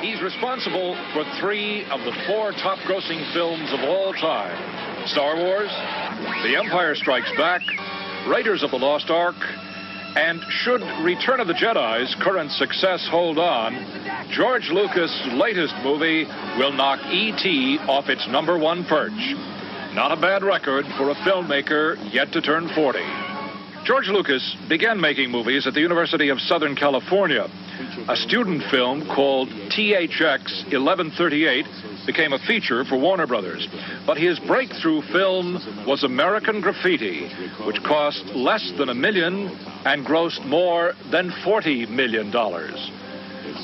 He's responsible for three of the four top grossing films of all time Star Wars, The Empire Strikes Back, Raiders of the Lost Ark, and should Return of the Jedi's current success hold on, George Lucas' latest movie will knock E.T. off its number one perch. Not a bad record for a filmmaker yet to turn 40. George Lucas began making movies at the University of Southern California. A student film called THX 1138 became a feature for Warner Brothers. But his breakthrough film was American Graffiti, which cost less than a million and grossed more than $40 million.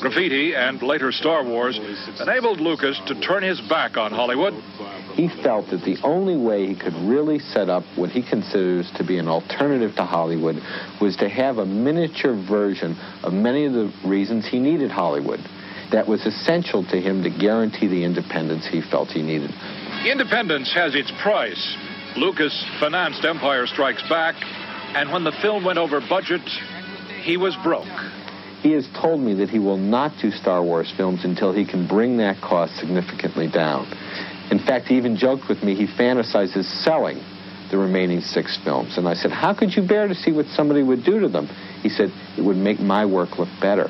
Graffiti and later Star Wars enabled Lucas to turn his back on Hollywood he felt that the only way he could really set up what he considers to be an alternative to Hollywood was to have a miniature version of many of the reasons he needed Hollywood. That was essential to him to guarantee the independence he felt he needed. Independence has its price. Lucas financed Empire Strikes Back, and when the film went over budget, he was broke. He has told me that he will not do Star Wars films until he can bring that cost significantly down. In fact, he even joked with me he fantasizes selling the remaining six films. And I said, How could you bear to see what somebody would do to them? He said, It would make my work look better.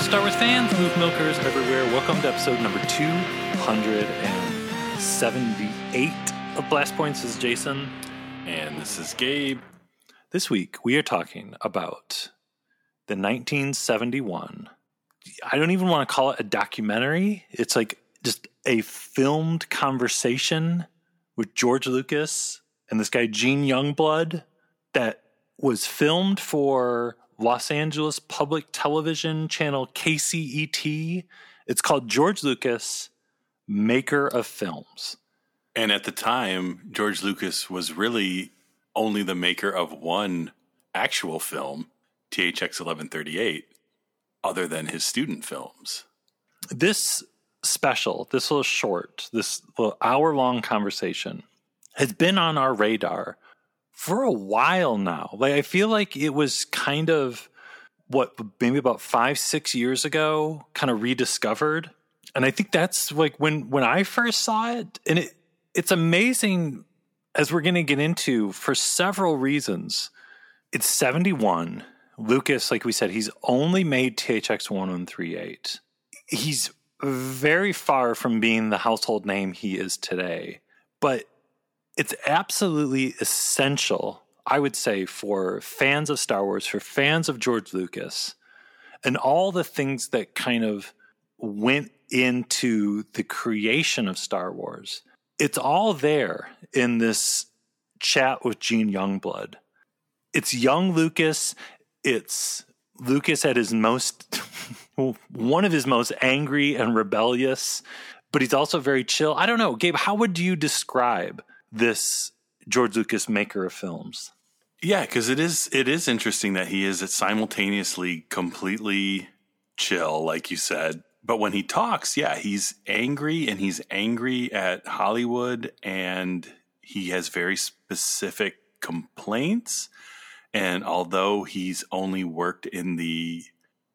Star Wars fans, movie milkers everywhere. Welcome to episode number 278 of Blast Points. This is Jason. And this is Gabe. This week we are talking about the 1971. I don't even want to call it a documentary. It's like just a filmed conversation with George Lucas and this guy, Gene Youngblood, that was filmed for Los Angeles Public Television channel KCET. It's called George Lucas, Maker of Films. And at the time, George Lucas was really only the maker of one actual film, THX 1138, other than his student films. This special, this little short, this little hour long conversation has been on our radar for a while now. Like I feel like it was kind of what maybe about 5 6 years ago kind of rediscovered. And I think that's like when when I first saw it and it it's amazing as we're going to get into for several reasons. It's 71. Lucas, like we said, he's only made THX 1138. He's very far from being the household name he is today. But it's absolutely essential, I would say, for fans of Star Wars, for fans of George Lucas, and all the things that kind of went into the creation of Star Wars. It's all there in this chat with Gene Youngblood. It's young Lucas. It's Lucas at his most, one of his most angry and rebellious, but he's also very chill. I don't know, Gabe, how would you describe this George Lucas maker of films. Yeah, because it is it is interesting that he is simultaneously completely chill, like you said. But when he talks, yeah, he's angry and he's angry at Hollywood and he has very specific complaints. And although he's only worked in the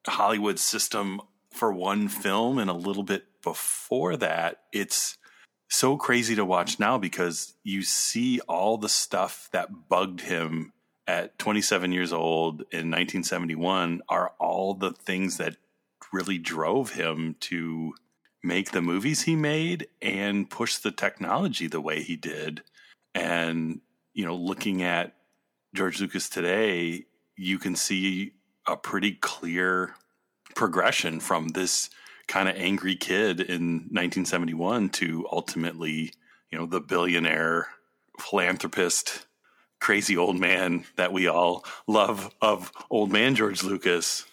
Hollywood system for one film and a little bit before that, it's so crazy to watch now because you see all the stuff that bugged him at 27 years old in 1971 are all the things that really drove him to make the movies he made and push the technology the way he did. And, you know, looking at George Lucas today, you can see a pretty clear progression from this kind of angry kid in 1971 to ultimately, you know, the billionaire philanthropist, crazy old man that we all love of old man George Lucas.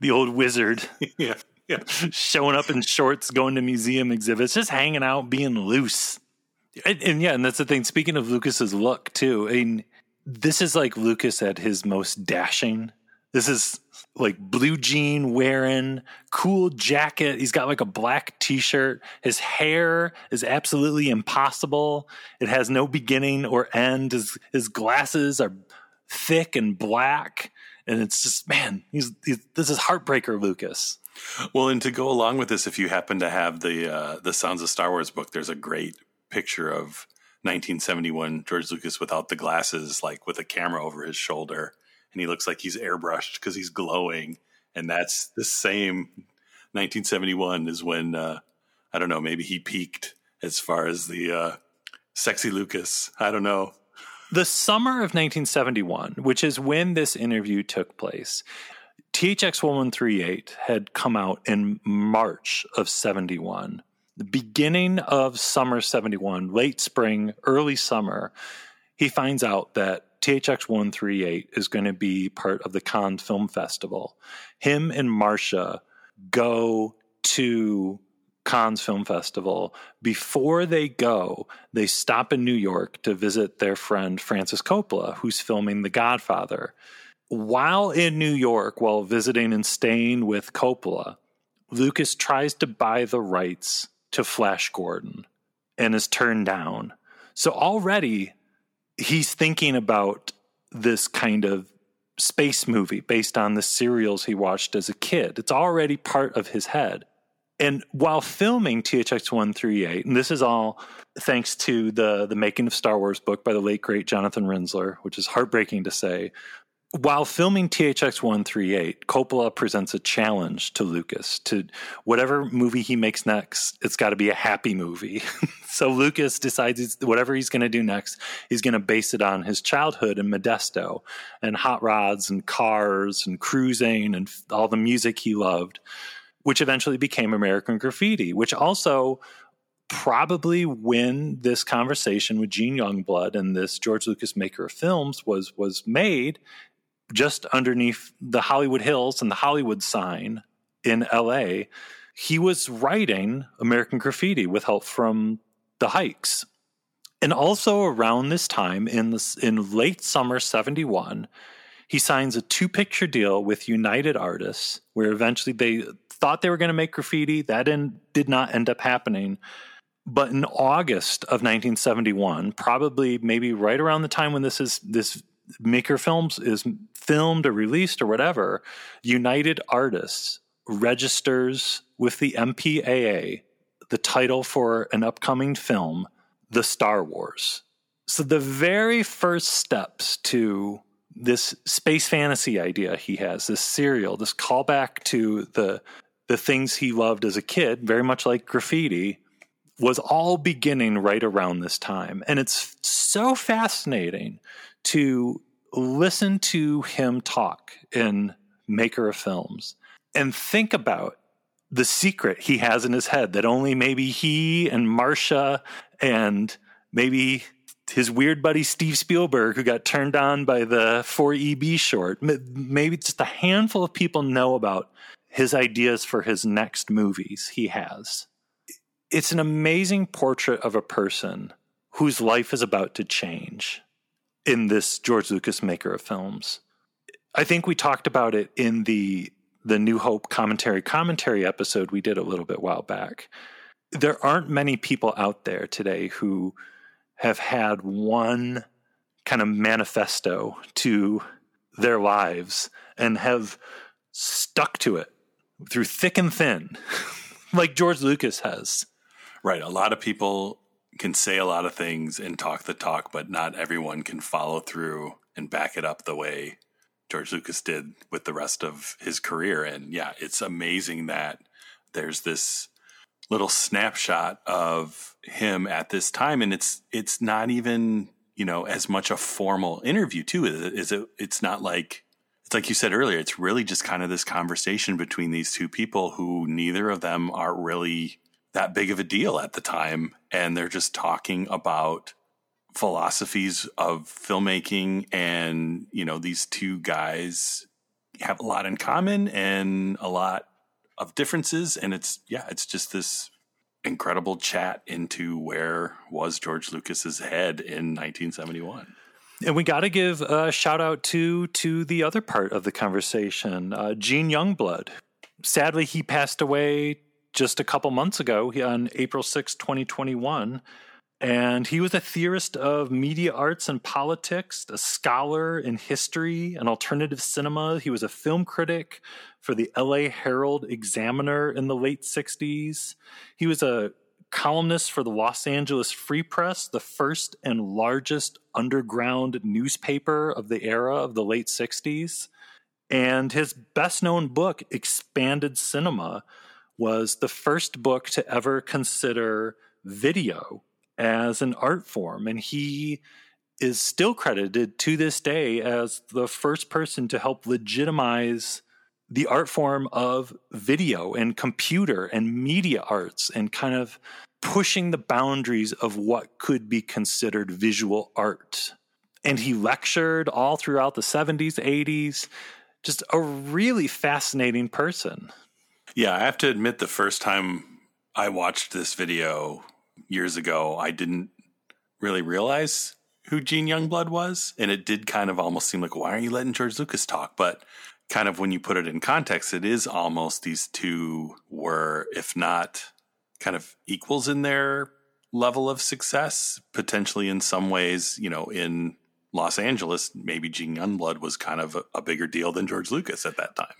The old wizard. yeah. Yeah. Showing up in shorts, going to museum exhibits, just hanging out, being loose. And, and yeah, and that's the thing. Speaking of Lucas's look too, I mean, this is like Lucas at his most dashing. This is like blue jean wearing, cool jacket. He's got like a black t-shirt. His hair is absolutely impossible. It has no beginning or end. His, his glasses are thick and black. And it's just, man, he's, he's this is heartbreaker Lucas. Well, and to go along with this, if you happen to have the uh, the Sounds of Star Wars book, there's a great picture of 1971 George Lucas without the glasses, like with a camera over his shoulder, and he looks like he's airbrushed because he's glowing. And that's the same 1971 is when uh, I don't know, maybe he peaked as far as the uh, sexy Lucas. I don't know. The summer of 1971, which is when this interview took place, THX 1138 had come out in March of 71. The beginning of summer 71, late spring, early summer, he finds out that THX 138 is going to be part of the Cannes Film Festival. Him and Marcia go to Cannes Film Festival. Before they go, they stop in New York to visit their friend Francis Coppola, who's filming The Godfather. While in New York, while visiting and staying with Coppola, Lucas tries to buy the rights to Flash Gordon and is turned down. So already he's thinking about this kind of space movie based on the serials he watched as a kid. It's already part of his head. And while filming THX 138, and this is all thanks to the the Making of Star Wars book by the late great Jonathan Rinzler, which is heartbreaking to say, while filming THX 138, Coppola presents a challenge to Lucas to whatever movie he makes next, it's got to be a happy movie. so Lucas decides whatever he's going to do next, he's going to base it on his childhood in Modesto and hot rods and cars and cruising and all the music he loved, which eventually became American Graffiti, which also probably when this conversation with Gene Youngblood and this George Lucas maker of films was was made, just underneath the Hollywood Hills and the Hollywood sign in LA, he was writing American Graffiti with help from the Huycks. And also around this time in in late summer 71, he signs a two-picture deal with United Artists where eventually they thought they were going to make graffiti. That in, did not end up happening. But in August of 1971, probably maybe right around the time when this is this Maker Films is filmed or released or whatever, United Artists registers with the MPAA the title for an upcoming film, The Star Wars. So the very first steps to this space fantasy idea he has, this serial, this callback to the the things he loved as a kid, very much like graffiti, was all beginning right around this time. And it's so fascinating to listen to him talk in Maker of Films and think about the secret he has in his head that only maybe he and Marcia and maybe his weird buddy Steve Spielberg, who got turned on by the 4EB short, maybe just a handful of people know about his ideas for his next movies he has. It's an amazing portrait of a person whose life is about to change in this George Lucas maker of films. I think we talked about it in the the New Hope commentary commentary episode we did a little bit while back. There aren't many people out there today who have had one kind of manifesto to their lives and have stuck to it through thick and thin, like George Lucas has. Right. A lot of people can say a lot of things and talk the talk, but not everyone can follow through and back it up the way George Lucas did with the rest of his career. And yeah, it's amazing that there's this little snapshot of him at this time, and it's it's not even you know as much a formal interview too. Is it? It's not like it's like you said earlier. It's really just kind of this conversation between these two people who neither of them are really that big of a deal at the time, and they're just talking about philosophies of filmmaking and you know these two guys have a lot in common and a lot of differences and it's yeah it's just this incredible chat into where was george lucas's head in 1971 and we got to give a shout out to to the other part of the conversation uh, gene youngblood. Sadly he passed away just a couple months ago on april 6 2021 and he was a theorist of media arts and politics, a scholar in history and alternative cinema. He was a film critic for the LA Herald Examiner in the late 60s. He was a columnist for the Los Angeles Free Press, the first and largest underground newspaper of the era of the late 60s. And his best known book, Expanded Cinema, was the first book to ever consider video as an art form. And he is still credited to this day as the first person to help legitimize the art form of video and computer and media arts and kind of pushing the boundaries of what could be considered visual art. And he lectured all throughout the 70s, 80s. Just a really fascinating person. Yeah, I have to admit, the first time I watched this video, years ago, I didn't really realize who Gene Youngblood was. And it did kind of almost seem like, why are you letting George Lucas talk? But kind of when you put it in context, it is almost these two were, if not kind of equals in their level of success, potentially in some ways, you know, in Los Angeles, maybe Gene Youngblood was kind of a, a bigger deal than George Lucas at that time.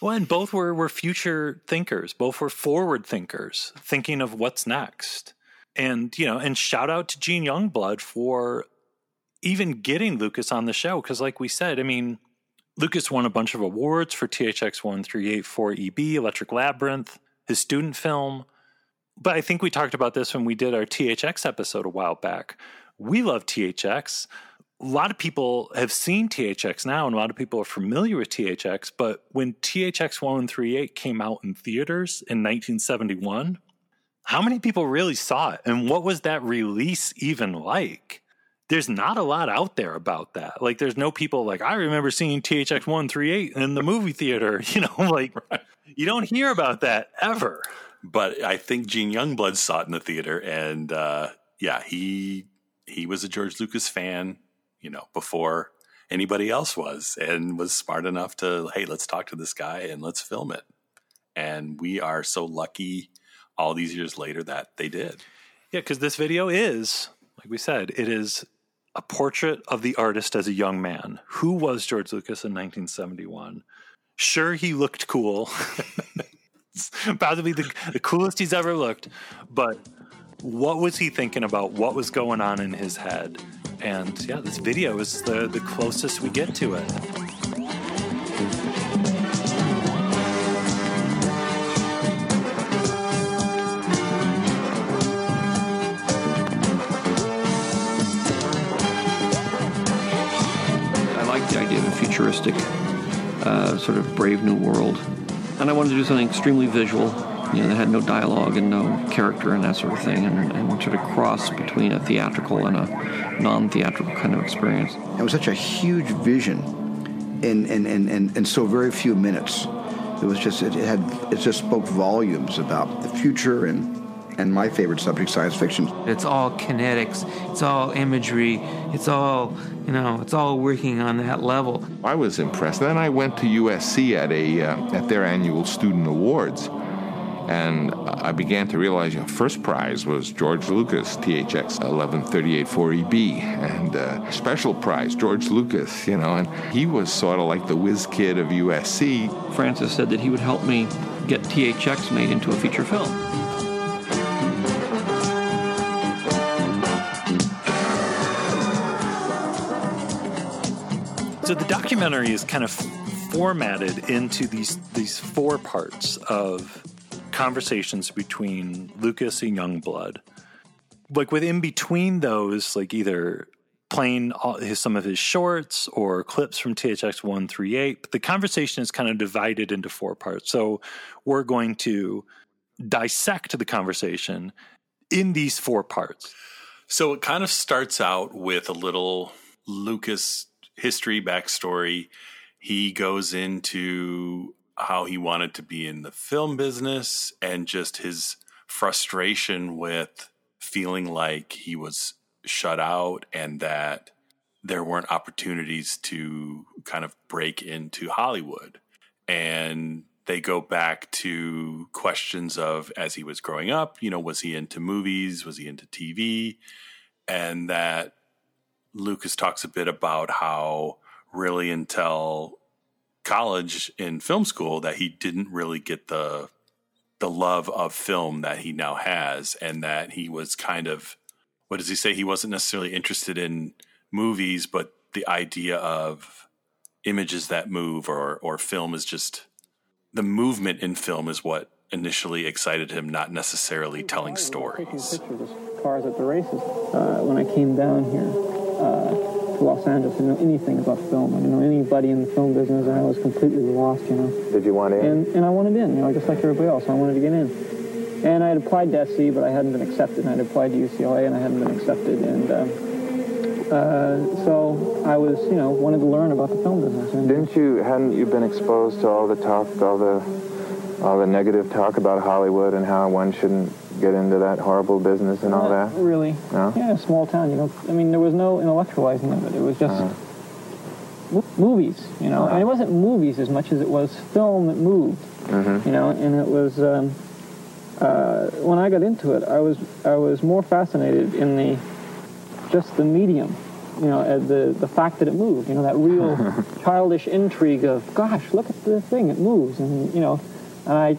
Well, and both were, were future thinkers. Both were forward thinkers, thinking of what's next and you know, and shout out to Gene Youngblood for even getting Lucas on the show because, like we said, I mean, Lucas won a bunch of awards for THX one three eight four EB, Electric Labyrinth, his student film. But I think we talked about this when we did our THX episode a while back. We love THX. A lot of people have seen THX now, and a lot of people are familiar with THX. But when THX 1138 came out in theaters in 1971, how many people really saw it? And what was that release even like? There's not a lot out there about that. Like there's no people like i remember seeing thx 138 in the movie theater you know like you don't hear about that ever. But i think gene youngblood saw it in the theater and uh, yeah he he was a george lucas fan you know before anybody else was and was smart enough to hey let's talk to this guy and let's film it and we are so lucky all these years later that they did. Yeah, because this video is, like we said, it is a portrait of the artist as a young man. Who was George Lucas in 1971? Sure, he looked cool. Possibly the, the coolest he's ever looked. But what was he thinking about? What was going on in his head? And yeah, this video is the, the closest we get to it. I like the idea of a futuristic, uh, sort of brave new world. And I wanted to do something extremely visual, you know, that had no dialogue and no character and that sort of thing, and, and sort of cross between a theatrical and a non-theatrical kind of experience. It was such a huge vision in, in, in, in, in so very few minutes. It was just, it had, it just spoke volumes about the future and and my favorite subject, science fiction. It's all kinetics, it's all imagery, it's all, you know, it's all working on that level. I was impressed. Then I went to USC at a uh, at their annual student awards. And I began to realize you know, first prize was George Lucas, THX 1138 4EB, and uh, special prize, George Lucas, you know, and he was sort of like the whiz kid of USC. Francis said that he would help me get THX made into a feature film. So the documentary is kind of formatted into these these four parts of conversations between Lucas and Youngblood. Like within between those, like either playing all his, some of his shorts or clips from THX 138. But the conversation is kind of divided into four parts. So we're going to dissect the conversation in these four parts. So it kind of starts out with a little Lucas history backstory. He goes into how he wanted to be in the film business and just his frustration with feeling like he was shut out and that there weren't opportunities to kind of break into Hollywood. And they go back to questions of as he was growing up, you know, was he into movies? Was he into TV? And that Lucas talks a bit about how really until college in film school that he didn't really get the the love of film that he now has and that he was kind of what does he say? He wasn't necessarily interested in movies but the idea of images that move or or film is just the movement in film is what initially excited him not necessarily telling stories. cars at the races uh, when i came down here. Uh, to Los Angeles. I didn't know anything about film. I didn't know anybody in the film business, and I was completely lost, you know. Did you want in? And, and I wanted in, you know, just like everybody else. I wanted to get in. And I had applied to SC, but I hadn't been accepted. And I'd applied to UCLA, and I hadn't been accepted. And um, uh, so I was, you know, wanted to learn about the film business. And Didn't you, hadn't you been exposed to all the talk, all the, all the negative talk about Hollywood and how one shouldn't get into that horrible business and all that? Really? No? Yeah, small town. You know, I mean, there was no intellectualizing of it. It was just Uh-huh. movies. You know, and it wasn't movies as much as it was film that moved. Mhm. You know, and it was um, uh, when I got into it, I was I was more fascinated in the just the medium. You know, uh, the the fact that it moved. You know, that real childish intrigue of, gosh, look at the thing, it moves, and you know, and I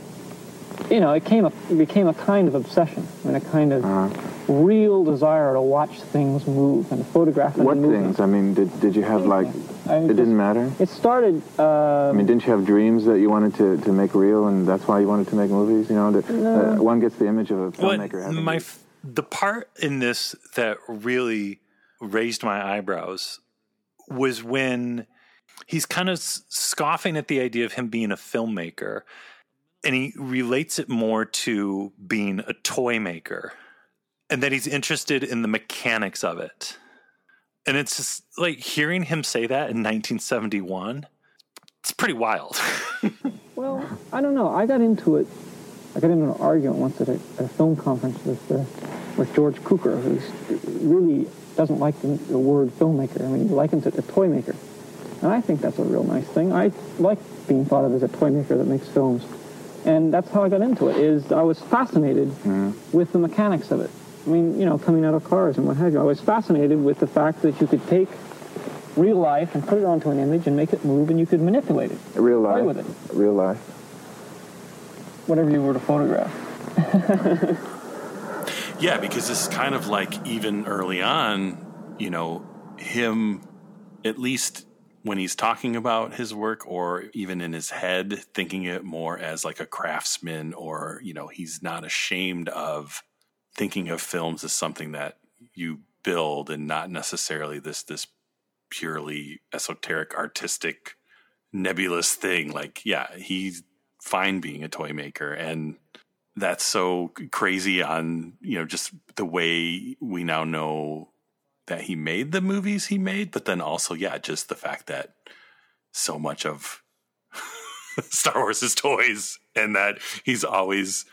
you know, it came a, it became a kind of obsession and a kind of Uh-huh. real desire to watch things move and photograph them What moving. things? I mean, did, did you have like, I it just- didn't matter? It started. Uh, I mean, didn't you have dreams that you wanted to, to make real and that's why you wanted to make movies? You know, that, No. uh, one gets the image of a filmmaker having my f- the part in this that really raised my eyebrows was when he's kind of s- scoffing at the idea of him being a filmmaker and he relates it more to being a toy maker and that he's interested in the mechanics of it and it's just like hearing him say that in 1971 it's pretty wild well, I don't know. I got into it. I got into an argument once at a, at a film conference with uh, with George Cukor, who really doesn't like the, the word filmmaker. I mean, he likens it to toy maker, and I think that's a real nice thing. I like being thought of as a toy maker that makes films, and that's how I got into it. Is I was fascinated hmm. with the mechanics of it. I mean, you know, coming out of cars and what have you. I was fascinated with the fact that you could take real life and put it onto an image and make it move, and you could manipulate it, real play life? with it, Real life. whatever you were to photograph. Yeah, because it's kind of like even early on, you know, him, at least when he's talking about his work or even in his head, thinking it more as like a craftsman or, you know, he's not ashamed of thinking of films as something that you build and not necessarily this, this purely esoteric, artistic, nebulous thing. Like, yeah, he's fine being a toy maker and that's so crazy on you know just the way we now know that he made the movies he made but then also yeah just the fact that so much of Star Wars is toys and that he's always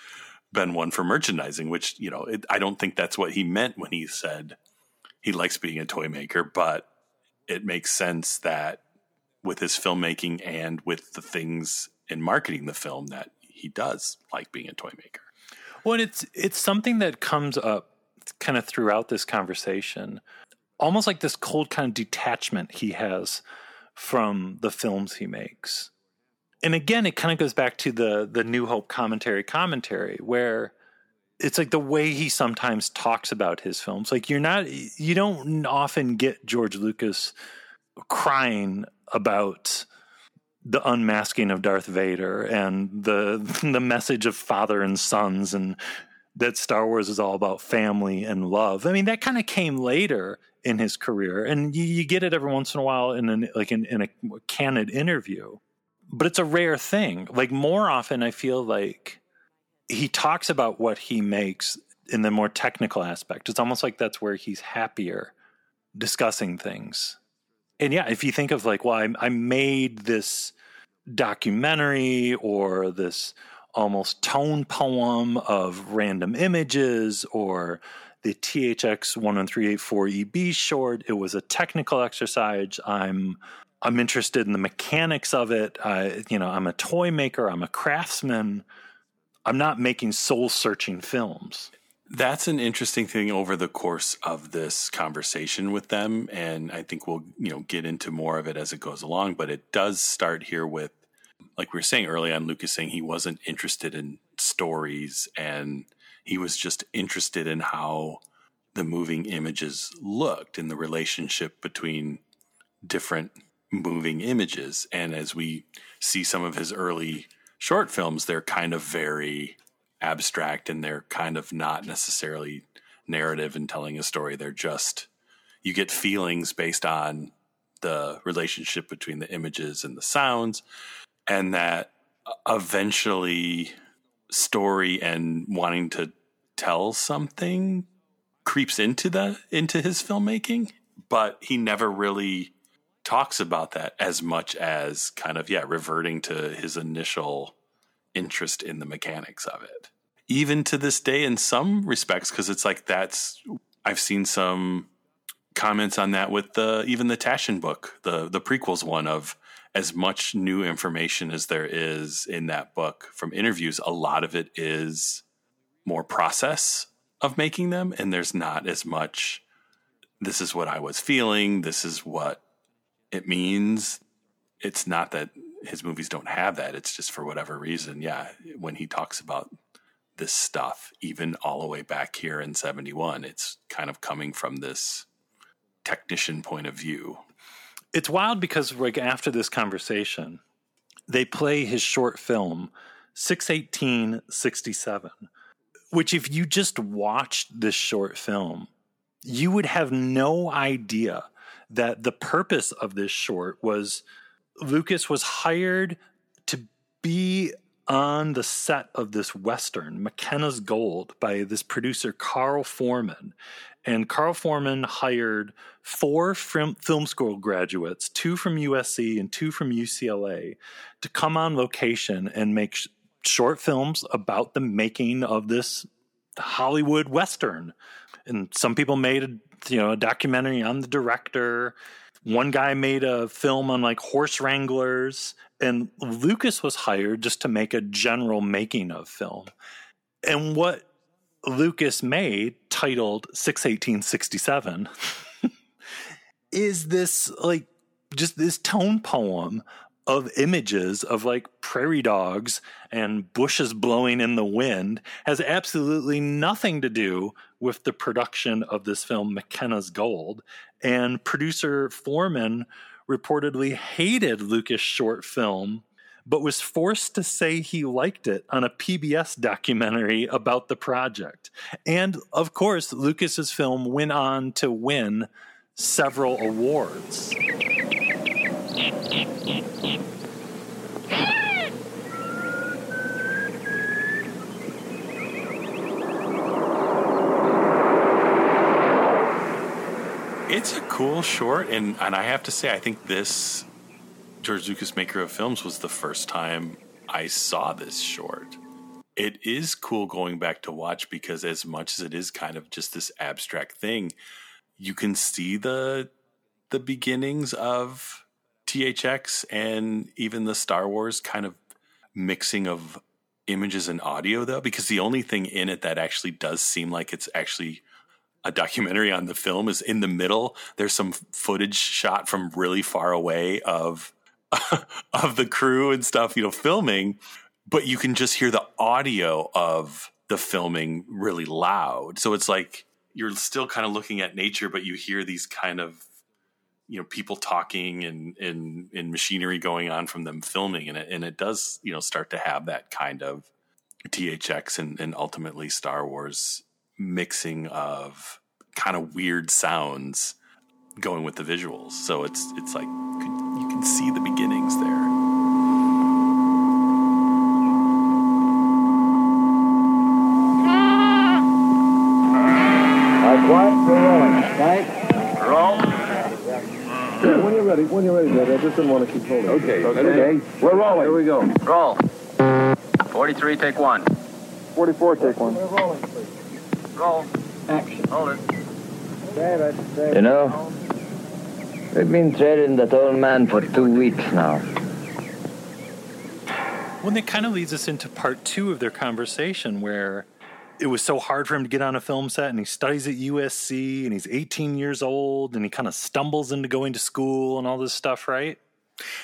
been one for merchandising which you know it, I don't think that's what he meant when he said he likes being a toy maker but it makes sense that with his filmmaking and with the things in marketing the film that he does like being a toy maker. Well, it's it's something that comes up kind of throughout this conversation, almost like this cold kind of detachment he has from the films he makes. And again, it kind of goes back to the the New Hope commentary commentary where it's like the way he sometimes talks about his films. Like you're not you don't often get George Lucas crying about the unmasking of Darth Vader and the the message of father and sons and that Star Wars is all about family and love. I mean, that kind of came later in his career, and you, you, get it every once in a while in an, like in, in a candid interview, but it's a rare thing. Like more often, I feel like he talks about what he makes in the more technical aspect. It's almost like that's where he's happier discussing things. And yeah, if you think of like, well, I, I made this documentary or this almost tone poem of random images or the THX 11384EB short. It was a technical exercise. I'm I'm interested in the mechanics of it. I, you know, I'm a toy maker. I'm a craftsman. I'm not making soul searching films. That's an interesting thing over the course of this conversation with them, and I think we'll you know get into more of it as it goes along. But it does start here with like we were saying early on, Lucas saying he wasn't interested in stories and he was just interested in how the moving images looked in the relationship between different moving images. And as we see some of his early short films, they're kind of very abstract and they're kind of not necessarily narrative and telling a story. They're just, you get feelings based on the relationship between the images and the sounds and that uh, eventually story and wanting to tell something creeps into the into his filmmaking but he never really talks about that as much as kind of yeah reverting to his initial interest in the mechanics of it. Even to this day in some respects because it's like that's i've seen some comments on that with the even the Taschen book the the prequels one of as much new information as there is in that book from interviews, a lot of it is more process of making them, and there's not as much. This is what I was feeling. This is what it means. It's not that his movies don't have that. It's just for whatever reason. Yeah, when he talks about this stuff, even all the way back here in 71, it's kind of coming from this technician point of view it's wild because like after this conversation, they play his short film 61867, which if you just watched this short film, you would have no idea that the purpose of this short was Lucas was hired to be on the set of this Western, Mackenna's Gold, by this producer, Carl Foreman. And Carl Foreman hired four film, school graduates, two from USC and two from UCLA, to come on location and make sh- short films about the making of this Hollywood Western. And some people made a, you know, a documentary on the director. One guy made a film on like horse wranglers and Lucas was hired just to make a general making of film. And what Lucas made, titled 61867, is this like just this tone poem of images of like prairie dogs and bushes blowing in the wind has absolutely nothing to do with the production of this film Mackenna's Gold. And producer Foreman reportedly hated Lucas' short film, but was forced to say he liked it on a PBS documentary about the project. And of course, Lucas's film went on to win several awards. It's a cool short, and and I have to say, I think this George Lucas Maker of Films was the first time I saw this short. It is cool going back to watch because as much as it is kind of just this abstract thing, you can see the the beginnings of THX and even the Star Wars kind of mixing of images and audio though because the only thing in it that actually does seem like it's actually a documentary on the film is in the middle. There's some footage shot from really far away of of the crew and stuff, you know, filming, but you can just hear the audio of the filming really loud. So it's like you're still kind of looking at nature, but you hear these kind of you know people talking and and and machinery going on from them filming and it and it does you know start to have that kind of THX and, and ultimately Star Wars mixing of kind of weird sounds going with the visuals. So it's it's like you can see the beginnings there. All right, quiet, we're rolling. Right? Roll. when you're ready, when you're ready, Dad. I just didn't want to keep holding. Okay, Okay. We're rolling. Here we go. Roll. 43, take one. 44, take one. We're rolling. Roll. Action. Hold it. David. You know, we've been trailing that old man for two weeks now. Well, that kind of leads us into part two of their conversation where it was so hard for him to get on a film set and he studies at USC and he's 18 years old and he kind of stumbles into going to school and all this stuff, right?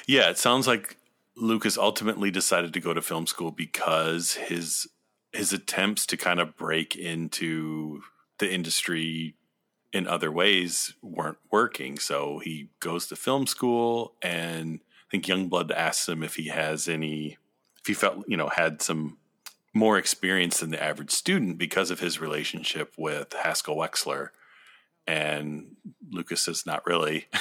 Yeah, it sounds like Lucas ultimately decided to go to film school because his his attempts to kind of break into the industry in other ways weren't working. So he goes to film school and I think Youngblood asks him if he has any if he felt, you know, had some more experience than the average student because of his relationship with Haskell Wexler. And Lucas says, not really.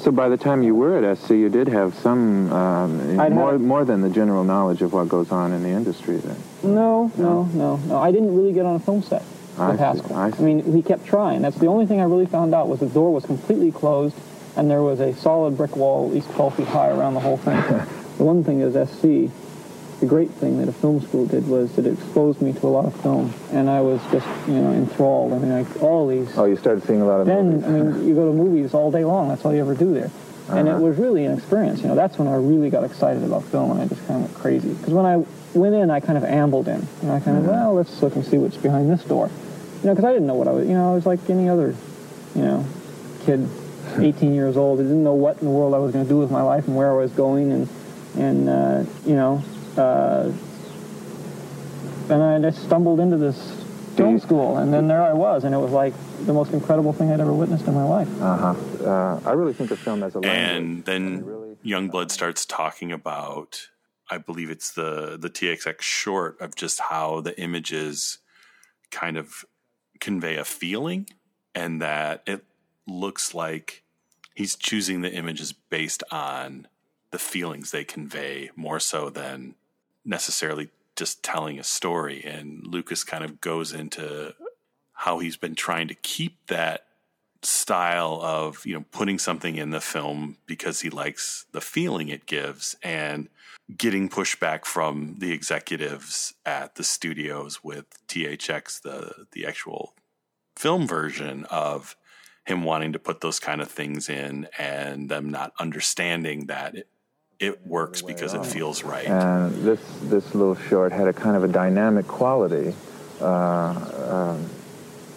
So by the time you were at SC, you did have some um, more had- more than the general knowledge of what goes on in the industry. Then No, no, no, no. I didn't really get on a film set I with see. I I, mean, he kept trying. That's the only thing I really found out was the door was completely closed, and there was a solid brick wall at least 12 feet high around the whole thing. the one thing is SC. The great thing that a film school did was that it exposed me to a lot of film, and I was just, you know, enthralled. I mean, like all these oh, you started seeing a lot of then movies. I mean you go to movies all day long. That's all you ever do there, and it Uh-huh. was really an experience. You know, that's when I really got excited about film, and I just kind of went crazy. Because when I went in, I kind of ambled in. You know, I kind of well, let's look and see what's behind this door. You know, because I didn't know what I was. You know, I was like any other, you know, kid, 18 years old. I didn't know what in the world I was going to do with my life and where I was going, and and uh, you know. Uh, and I just stumbled into this film school, and then there I was, and it was like the most incredible thing I'd ever witnessed in my life. Uh-huh. Uh, I really think of film as a language. and then Youngblood starts talking about, I believe it's the the THX short of just how the images kind of convey a feeling, and that it looks like he's choosing the images based on the feelings they convey more so than necessarily just telling a story. And Lucas kind of goes into how he's been trying to keep that style of you know putting something in the film because he likes the feeling it gives and getting pushback from the executives at the studios with THX the the actual film version of him wanting to put those kind of things in and them not understanding that it, it works because it feels right. And this this little short had a kind of a dynamic quality uh, um,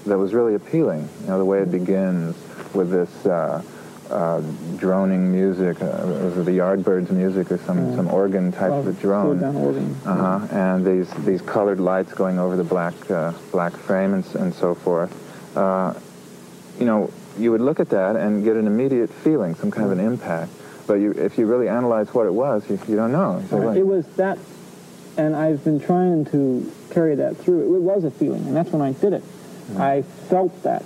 that was really appealing. You know, the way it begins with this uh, uh, droning music, uh, was it the Yardbirds music or some, some organ type of a drone? Organ. Uh huh. And these these colored lights going over the black uh, black frame and, and so forth. Uh, you know, you would look at that and get an immediate feeling, some kind of an impact. But you, if you really analyze what it was, you, you don't know. You say, "Well, It was that, and I've been trying to carry that through. It was a feeling, and that's when I did it. I felt that,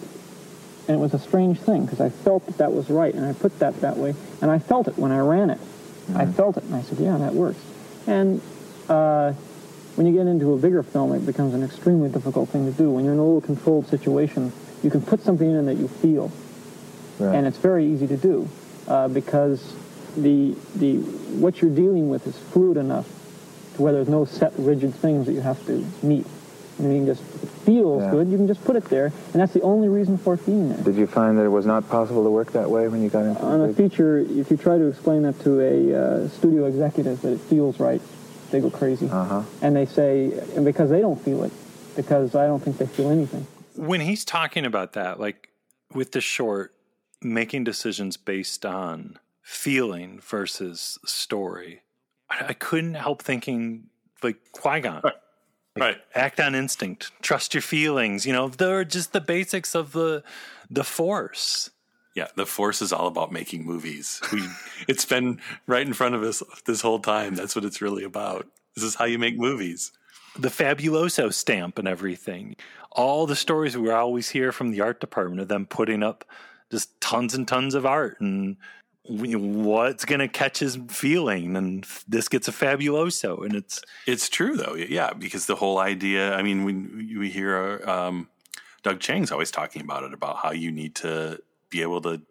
and it was a strange thing because I felt that that was right, and I put that that way, and I felt it when I ran it. I felt it, and I said, "Yeah, that works." And uh, when you get into a bigger film, it becomes an extremely difficult thing to do. When you're in a little controlled situation, you can put something in that you feel, Right. and it's very easy to do uh, because the the what you're dealing with is fluid enough to where there's no set rigid things that you have to meet. I mean, just feels Yeah. good, you can just put it there, and that's the only reason for it being there. Did you find that it was not possible to work that way when you got into On the a feature, if you try to explain that to a uh, studio executive that it feels right, they go crazy, Uh-huh. and they say, and because they don't feel it, because I don't think they feel anything. when he's talking about that, like with the short, making decisions based on feeling versus story, I, I couldn't help thinking like Qui Gon. Right. Act on instinct. Trust your feelings. You know, they're just the basics of the the force. Yeah, the force is all about making movies. We, it's been right in front of us this whole time. That's what it's really about. This is how you make movies. The fabuloso stamp and everything. All the stories we always hear from the art department of them putting up just tons and tons of art and what's going to catch his feeling and this gets a fabuloso and it's it's true though yeah because the whole idea i mean we we hear um, doug chiang's always talking about it about how you need to be able to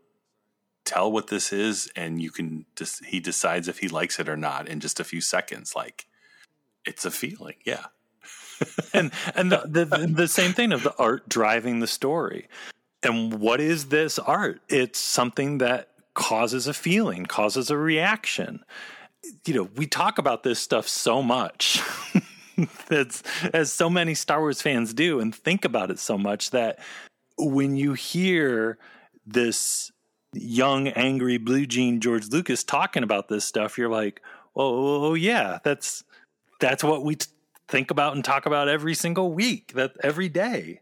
tell what this is and you can just he decides if he likes it or not in just a few seconds like it's a feeling yeah. And and the, the the same thing of the art driving the story. And what is this art? It's something that causes a feeling causes a reaction you know we talk about this stuff so much that's as so many star wars fans do and think about it so much that when you hear this young, angry blue jean George Lucas talking about this stuff, you're like, oh, oh, oh yeah, that's that's what we t- think about and talk about every single week, that every day.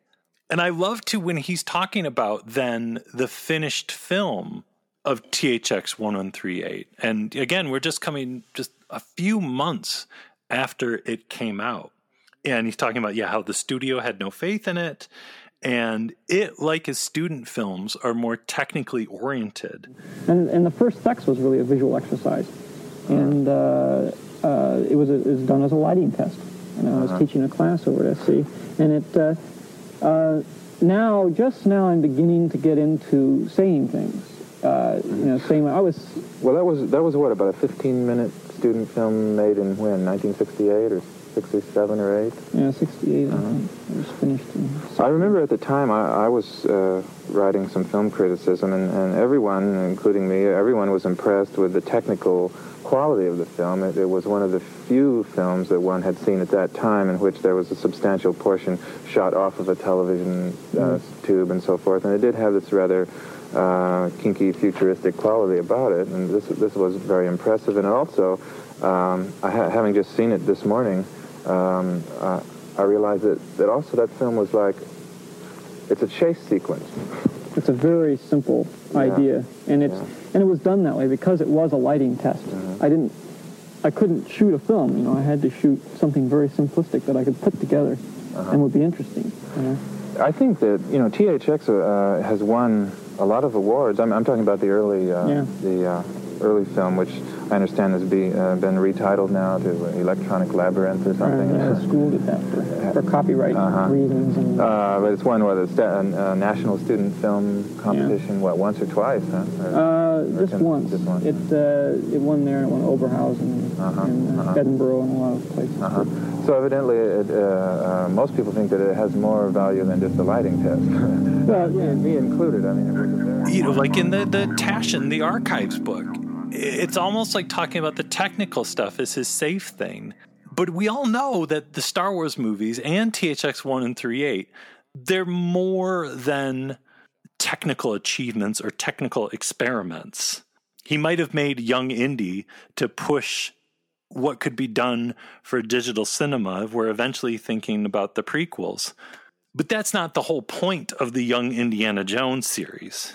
And I love to when he's talking about then the finished film of THX 1138. And again, we're just coming just a few months after it came out. And he's talking about, yeah, how the studio had no faith in it and it, like his student films, are more technically oriented. And, and the first Thex was really a visual exercise, and uh, uh, it, was a, it was done as a lighting test. And I was uh-huh. teaching a class over at SC, and it uh, uh, now just now I'm beginning to get into saying things. Uh, you know, saying I was. Well, that was that was what about a 15 minute student film made in when 1968 or 67 or 8? Yeah, 68, uh-huh. I think. It was finished I remember at the time I, I was uh, writing some film criticism, and, and, everyone, including me, everyone was impressed with the technical quality of the film. It, it, was one of the few films that one had seen at that time in which there was a substantial portion shot off of a television uh, mm-hmm. tube and so forth, and it did have this rather uh, kinky, futuristic quality about it, and this, this was very impressive, and also, um, I ha- having just seen it this morning, um, uh, I realized that, that also that film was like, it's a chase sequence. It's a very simple yeah. idea, and it's yeah. and it was done that way because it was a lighting test. Mm-hmm. I didn't, I couldn't shoot a film. You know, I had to shoot something very simplistic that I could put together uh-huh. and would be interesting. You know? I think that you know THX uh, has won a lot of awards. I'm, I'm talking about the early, uh, yeah. the uh, early film, which I understand has be, uh, been retitled now to Electronic Labyrinth or something. Right, the school did that for, for copyright uh-huh. reasons. And, uh, but it's won what a sta- uh, national student film competition. Yeah. What once or twice? Huh? Or, uh, just once. Just once. It uh, it won there and it won Oberhausen uh-huh. and uh, uh-huh. Edinburgh and a lot of places. Uh-huh. So evidently, it, uh, uh, most people think that it has more value than just a lighting test. well, yeah. me included. I mean, it was a very you know, like in the the Taschen, the archives book it's almost like talking about the technical stuff is his safe thing. But we all know that the Star Wars movies and THX 1 and 38, they're more than technical achievements or technical experiments. He might have made Young Indy to push what could be done for digital cinema. We're eventually thinking about the prequels. But that's not the whole point of the Young Indiana Jones series.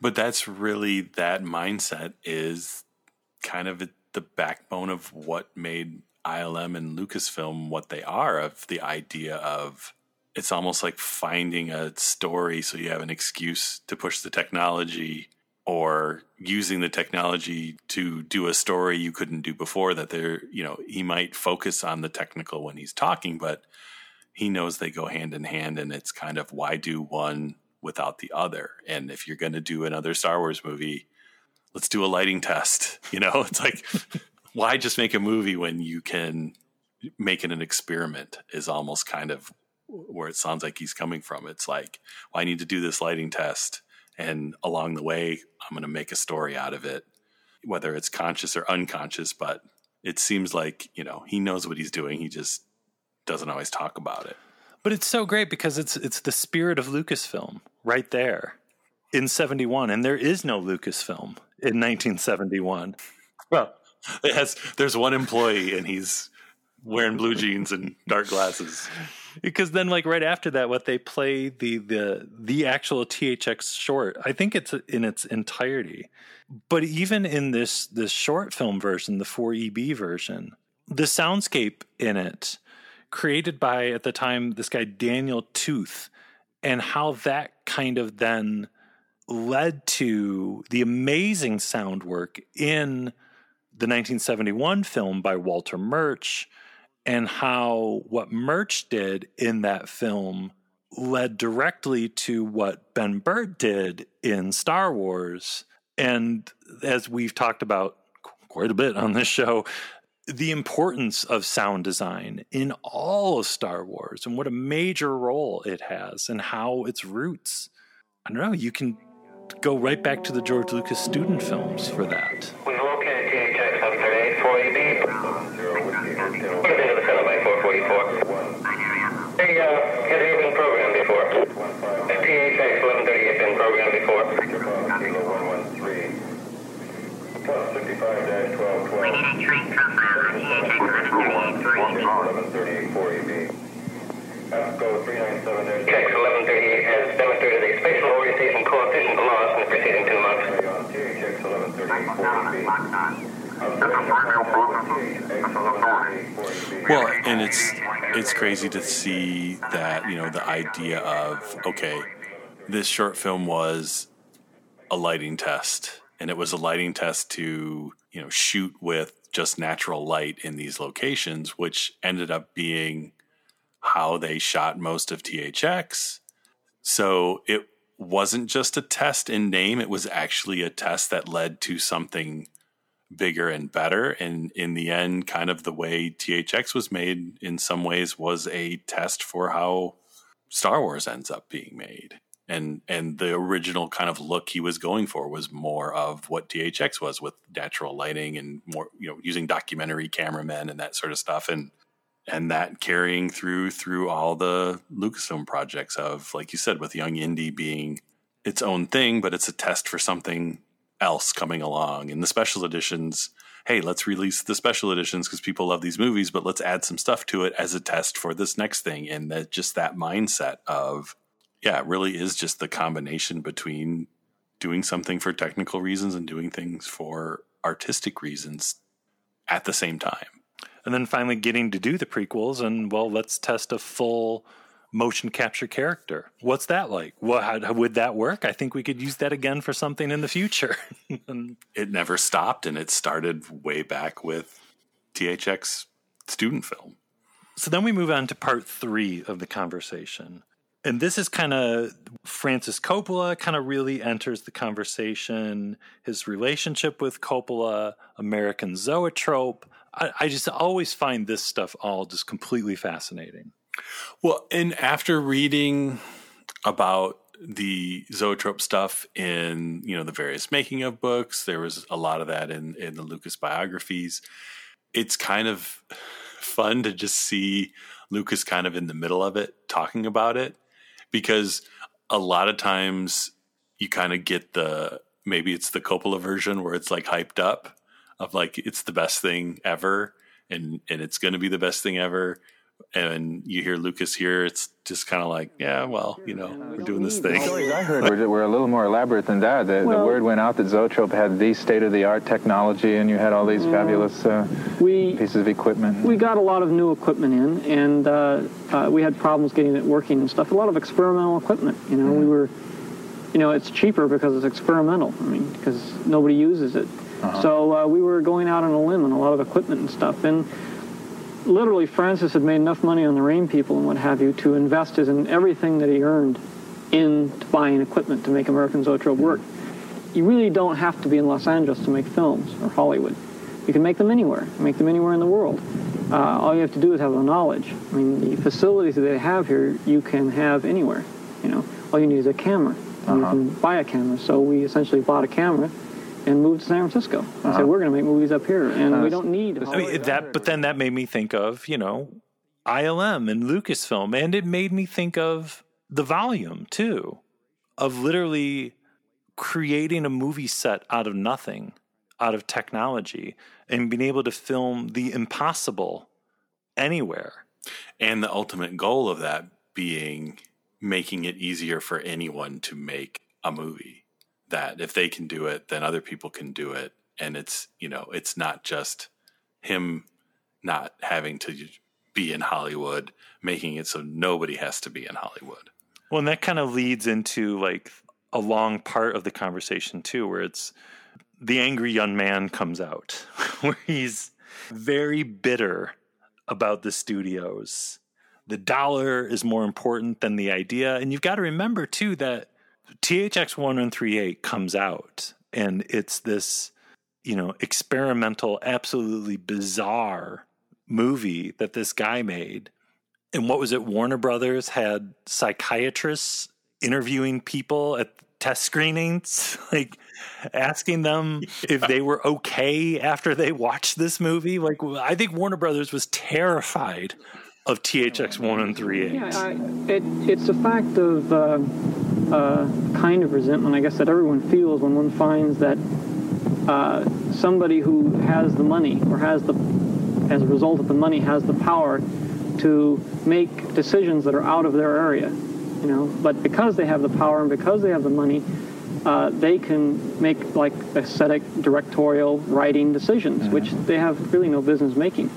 But that's really that mindset is kind of the backbone of what made ILM and Lucasfilm what they are of the idea of it's almost like finding a story so you have an excuse to push the technology or using the technology to do a story you couldn't do before that there you know he might focus on the technical when he's talking but he knows they go hand in hand and it's kind of why do one without the other. And if you're going to do another Star Wars movie, let's do a lighting test. You know, it's like, why just make a movie when you can make it an experiment is almost kind of where it sounds like he's coming from. It's like, well, I need to do this lighting test. And along the way, I'm going to make a story out of it, whether it's conscious or unconscious. But it seems like, you know, he knows what he's doing. He just doesn't always talk about it. But it's so great because it's it's the spirit of Lucasfilm right there in 71 and there is no Lucasfilm in 1971. Well, it has there's one employee and he's wearing blue jeans and dark glasses. because then like right after that what they play the the the actual THX short I think it's in its entirety but even in this this short film version the 4EB version the soundscape in it created by at the time this guy Daniel Tooth and how that kind of then led to the amazing sound work in the 1971 film by Walter Murch and how what Murch did in that film led directly to what Ben Burtt did in Star Wars. And as we've talked about quite a bit on this show, the importance of sound design in all of Star Wars and what a major role it has and how its roots. I don't know, you can go right back to the George Lucas student films for that. We've located THX 738 4EB. Put it into the film by 444. Hey, uh, has it been programmed before? THX 1138 been programmed before? Plus 55-1212. We need a train profile on THX uh, 1138 4EB. Uh, go 397 THX 1138 has demonstrated a spatial orientation coefficient loss in the preceding two months. THX 1138 Well, and it's it's crazy to see that you know the idea of okay, this short film was a lighting test, and it was a lighting test to you know shoot with just natural light in these locations, which ended up being how they shot most of THX. So it wasn't just a test in name, it was actually a test that led to something bigger and better. And in the end, kind of the way THX was made in some ways was a test for how Star Wars ends up being made. And and the original kind of look he was going for was more of what THX was with natural lighting and more, you know, using documentary cameramen and that sort of stuff. And and that carrying through through all the Lucasfilm projects of, like you said, with Young Indie being its own thing, but it's a test for something else coming along. And the special editions, hey, let's release the special editions because people love these movies, but let's add some stuff to it as a test for this next thing. And that just that mindset of, yeah, it really is just the combination between doing something for technical reasons and doing things for artistic reasons at the same time. And then finally getting to do the prequels and well let's test a full motion capture character. What's that like? Well how, would that work? I think we could use that again for something in the future. It never stopped and it started way back with thx student film. So then we move on to part three of the conversation and this is kind of Francis Coppola kind of really enters the conversation, his relationship with Coppola, American Zoetrope, I, I just always find this stuff all just completely fascinating. Well, and after reading about the zoetrope stuff in you know the various making of books there was a lot of that in in the lucas biographies. It's kind of fun to just see lucas kind of in the middle of it talking about it because a lot of times you kind of get the maybe it's the coppola version where it's like hyped up of like it's the best thing ever and and it's going to be the best thing ever and you hear Lucas here, it's just kind of like, yeah, well, you know, we're doing this thing. The stories I heard were, were a little more elaborate than that. The, well, the word went out that Zoetrope had the state-of-the-art technology, and you had all these fabulous uh, we, pieces of equipment. We got a lot of new equipment in, and uh, uh, we had problems getting it working and stuff. A lot of experimental equipment. You know, mm-hmm. we were, you know, it's cheaper because it's experimental. I mean, because nobody uses it. Uh-huh. So uh, we were going out on a limb on a lot of equipment and stuff. And literally, Francis had made enough money on the Rain people and what have you to invest his in everything that he earned in buying equipment to make American Zoetrope work. You really don't have to be in Los Angeles to make films or Hollywood. You can make them anywhere, make them anywhere in the world. Uh, all you have to do is have the knowledge. I mean, the facilities that they have here, you can have anywhere. You know, all you need is a camera. Uh-huh. You can buy a camera. So we essentially bought a camera and moved to San Francisco and uh-huh. said, "We're going to make movies up here, and uh, we don't need." I mean, that, but then that made me think of you know ILM and Lucasfilm, and it made me think of the volume too, of literally creating a movie set out of nothing, out of technology, and being able to film the impossible anywhere. And the ultimate goal of that being making it easier for anyone to make a movie. That if they can do it, then other people can do it. And it's, you know, it's not just him not having to be in Hollywood, making it so nobody has to be in Hollywood. Well, and that kind of leads into like a long part of the conversation too, where it's the angry young man comes out, where he's very bitter about the studios. The dollar is more important than the idea. And you've got to remember too that THX 1138 comes out and it's this, you know, experimental, absolutely bizarre movie that this guy made. And what was it? Warner Brothers had psychiatrists interviewing people at test screenings, like asking them if they were okay after they watched this movie. Like, I think Warner Brothers was terrified of THX 1138. Yeah, I, it, it's a fact of uh, uh, kind of resentment, I guess, that everyone feels when one finds that uh, somebody who has the money or has the, as a result of the money, has the power to make decisions that are out of their area. You know, but because they have the power and because they have the money, uh, they can make like aesthetic, directorial, writing decisions, which they have really no business making.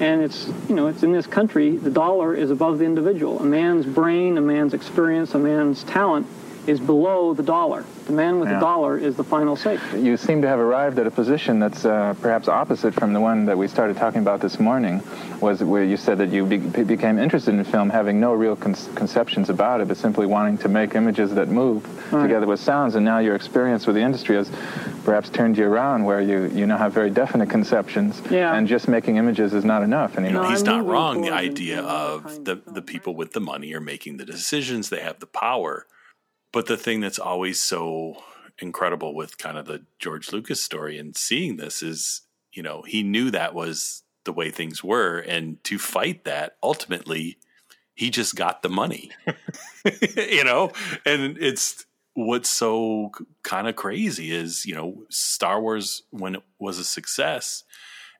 And it's you know it's in this country the dollar is above the individual. A man's brain, a man's experience, a man's talent is below the dollar. The man with yeah. the dollar is the final say. You seem to have arrived at a position that's uh, perhaps opposite from the one that we started talking about this morning, was where you said that you be- became interested in film having no real con- conceptions about it, but simply wanting to make images that move right. together with sounds. And now your experience with the industry has perhaps turned you around where you, you now have very definite conceptions, yeah. and just making images is not enough anymore. No, he's not wrong. The idea of the, the people with the money are making the decisions, they have the power but the thing that's always so incredible with kind of the George Lucas story and seeing this is, you know, he knew that was the way things were. And to fight that, ultimately, he just got the money, you know? And it's what's so kind of crazy is, you know, Star Wars, when it was a success,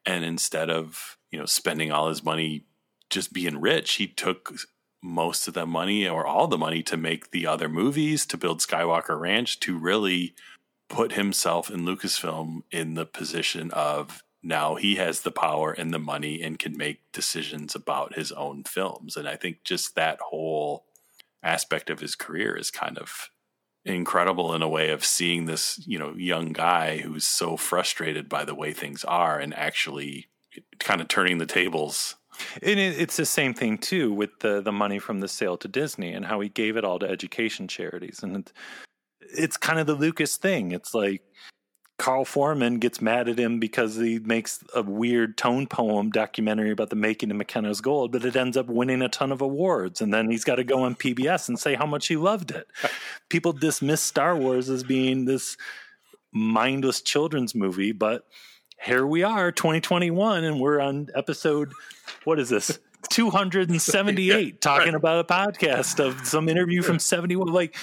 and instead of, you know, spending all his money just being rich, he took most of the money or all the money to make the other movies, to build Skywalker Ranch, to really put himself in Lucasfilm in the position of now he has the power and the money and can make decisions about his own films. And I think just that whole aspect of his career is kind of incredible in a way of seeing this, you know, young guy who's so frustrated by the way things are and actually kind of turning the tables and it's the same thing too with the the money from the sale to Disney and how he gave it all to education charities, and it's, it's kind of the Lucas thing. It's like Carl Foreman gets mad at him because he makes a weird tone poem documentary about the making of Mackenna's Gold, but it ends up winning a ton of awards. And then he's got to go on PBS and say how much he loved it. People dismiss Star Wars as being this mindless children's movie, but here we are, 2021, and we're on episode what is this? 278 yeah, talking right. about a podcast of some interview from 71 like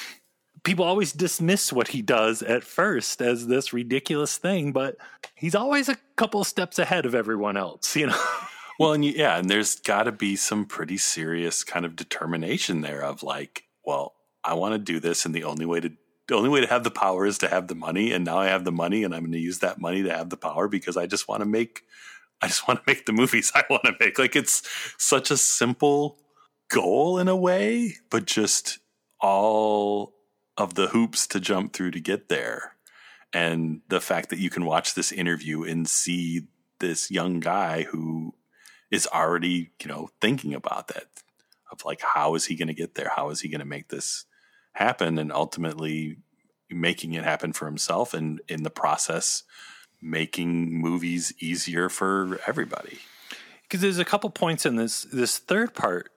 people always dismiss what he does at first as this ridiculous thing but he's always a couple steps ahead of everyone else you know well and yeah and there's got to be some pretty serious kind of determination there of like well i want to do this and the only way to the only way to have the power is to have the money and now i have the money and i'm going to use that money to have the power because i just want to make I just want to make the movies I want to make. Like it's such a simple goal in a way, but just all of the hoops to jump through to get there. And the fact that you can watch this interview and see this young guy who is already, you know, thinking about that of like, how is he going to get there? How is he going to make this happen? And ultimately making it happen for himself and in the process making movies easier for everybody. Because there's a couple points in this this third part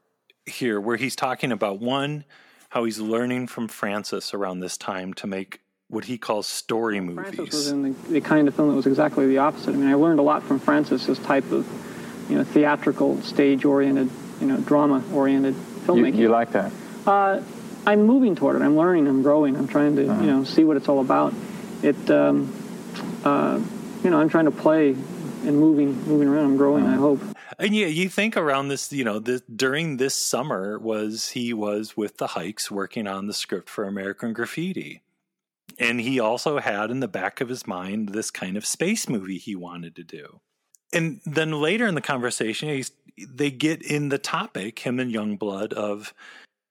here where he's talking about one how he's learning from Francis around this time to make what he calls story movies. Francis was in the, the kind of film that was exactly the opposite. I mean, I learned a lot from Francis's type of, you know, theatrical, stage-oriented, you know, drama-oriented filmmaking. You, you like that? Uh, I'm moving toward it. I'm learning. I'm growing. I'm trying to, uh-huh. you know, see what it's all about. It, um, uh, you know, I'm trying to play and moving, moving around. I'm growing. I hope. And yeah, you think around this, you know, the, during this summer was he was with the Huycks working on the script for American Graffiti. And he also had in the back of his mind this kind of space movie he wanted to do. And then later in the conversation, he's, they get in the topic, him and Youngblood, of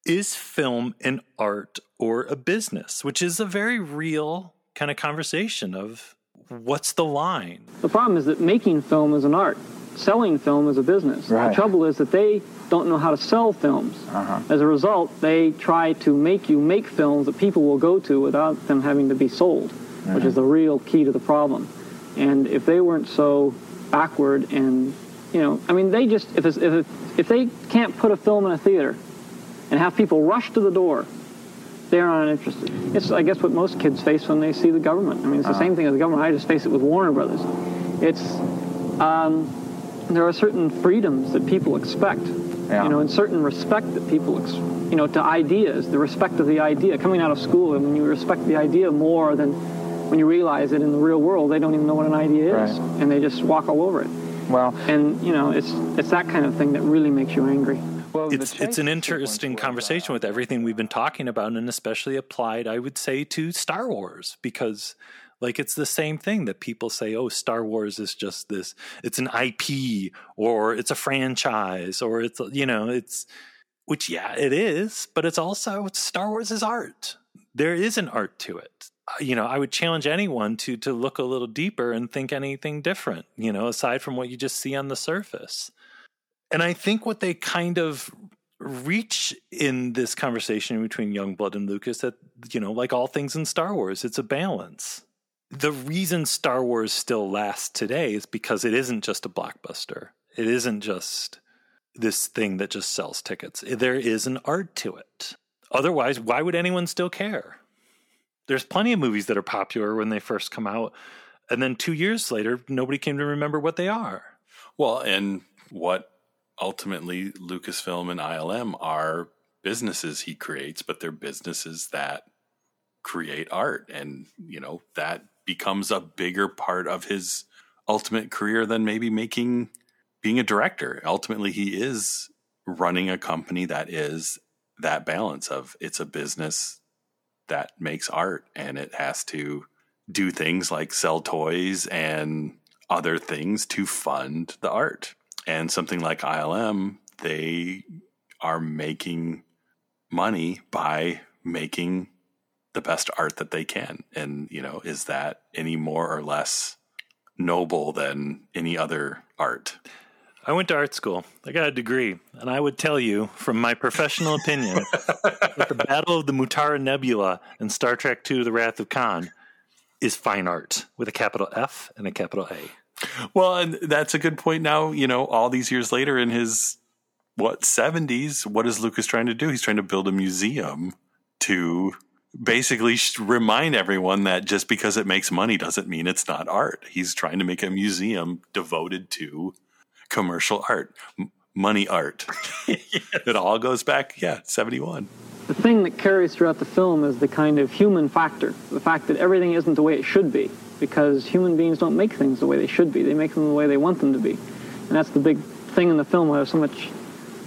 is film an art or a business, which is a very real kind of conversation of what's the line. The problem is that making film is an art, selling film is a business. Right. The trouble is that they don't know how to sell films. Uh-huh. As a result, they try to make you make films that people will go to without them having to be sold, which is the real key to the problem. And if they weren't so backward and, you know, I mean, they just, if, it's, if, it, if they can't put a film in a theater and have people rush to the door, they're not interested. It's, I guess, what most kids face when they see the government. I mean, it's the Uh-huh. same thing as the government. I just face it with Warner Brothers. It's, um, there are certain freedoms that people expect, Yeah. you know, and certain respect that people, ex- you know, to ideas, the respect of the idea. Coming out of school, and when you respect the idea more than when you realize that in the real world, they don't even know what an idea is, Right. and they just walk all over it. Well, And, you know, it's, it's that kind of thing that really makes you angry. Well, it's it's an interesting conversation uh, with everything we've been talking about and especially applied i would say to star wars because like it's the same thing that people say oh star wars is just this it's an ip or it's a franchise or it's you know it's which yeah it is but it's also star wars is art. There is an art to it. You know i would challenge anyone to to look a little deeper and think anything different you know aside from what you just see on the surface and I think what they kind of reach in this conversation between Youngblood and Lucas that, you know, like all things in Star Wars, it's a balance. The reason Star Wars still lasts today is because it isn't just a blockbuster. It isn't just this thing that just sells tickets. There is an art to it. Otherwise, why would anyone still care? There's plenty of movies that are popular when they first come out, and then two years later, nobody came to remember what they are. Well, and what ultimately Lucasfilm and ILM are businesses he creates, but they're businesses that create art. And, you know, that becomes a bigger part of his ultimate career than maybe making being a director. Ultimately, he is running a company that is that balance of it's a business that makes art and it has to do things like sell toys and other things to fund the art. And something like ILM, they are making money by making the best art that they can. And, you know, is that any more or less noble than any other art? I went to art school. I got a degree, and I would tell you, from my professional opinion, that the Battle of the Mutara Nebula in Star Trek II: The Wrath of Khan is fine art with a capital F and a capital A. Well, and that's a good point now, you know, all these years later in his what 70s, what is Lucas trying to do? He's trying to build a museum to basically remind everyone that just because it makes money doesn't mean it's not art. He's trying to make a museum devoted to commercial art, m- money art. It all goes back, yeah, 71. the thing that carries throughout the film is the kind of human factor, the fact that everything isn't the way it should be, because human beings don't make things the way they should be. They make them the way they want them to be. And that's the big thing in the film where there's so much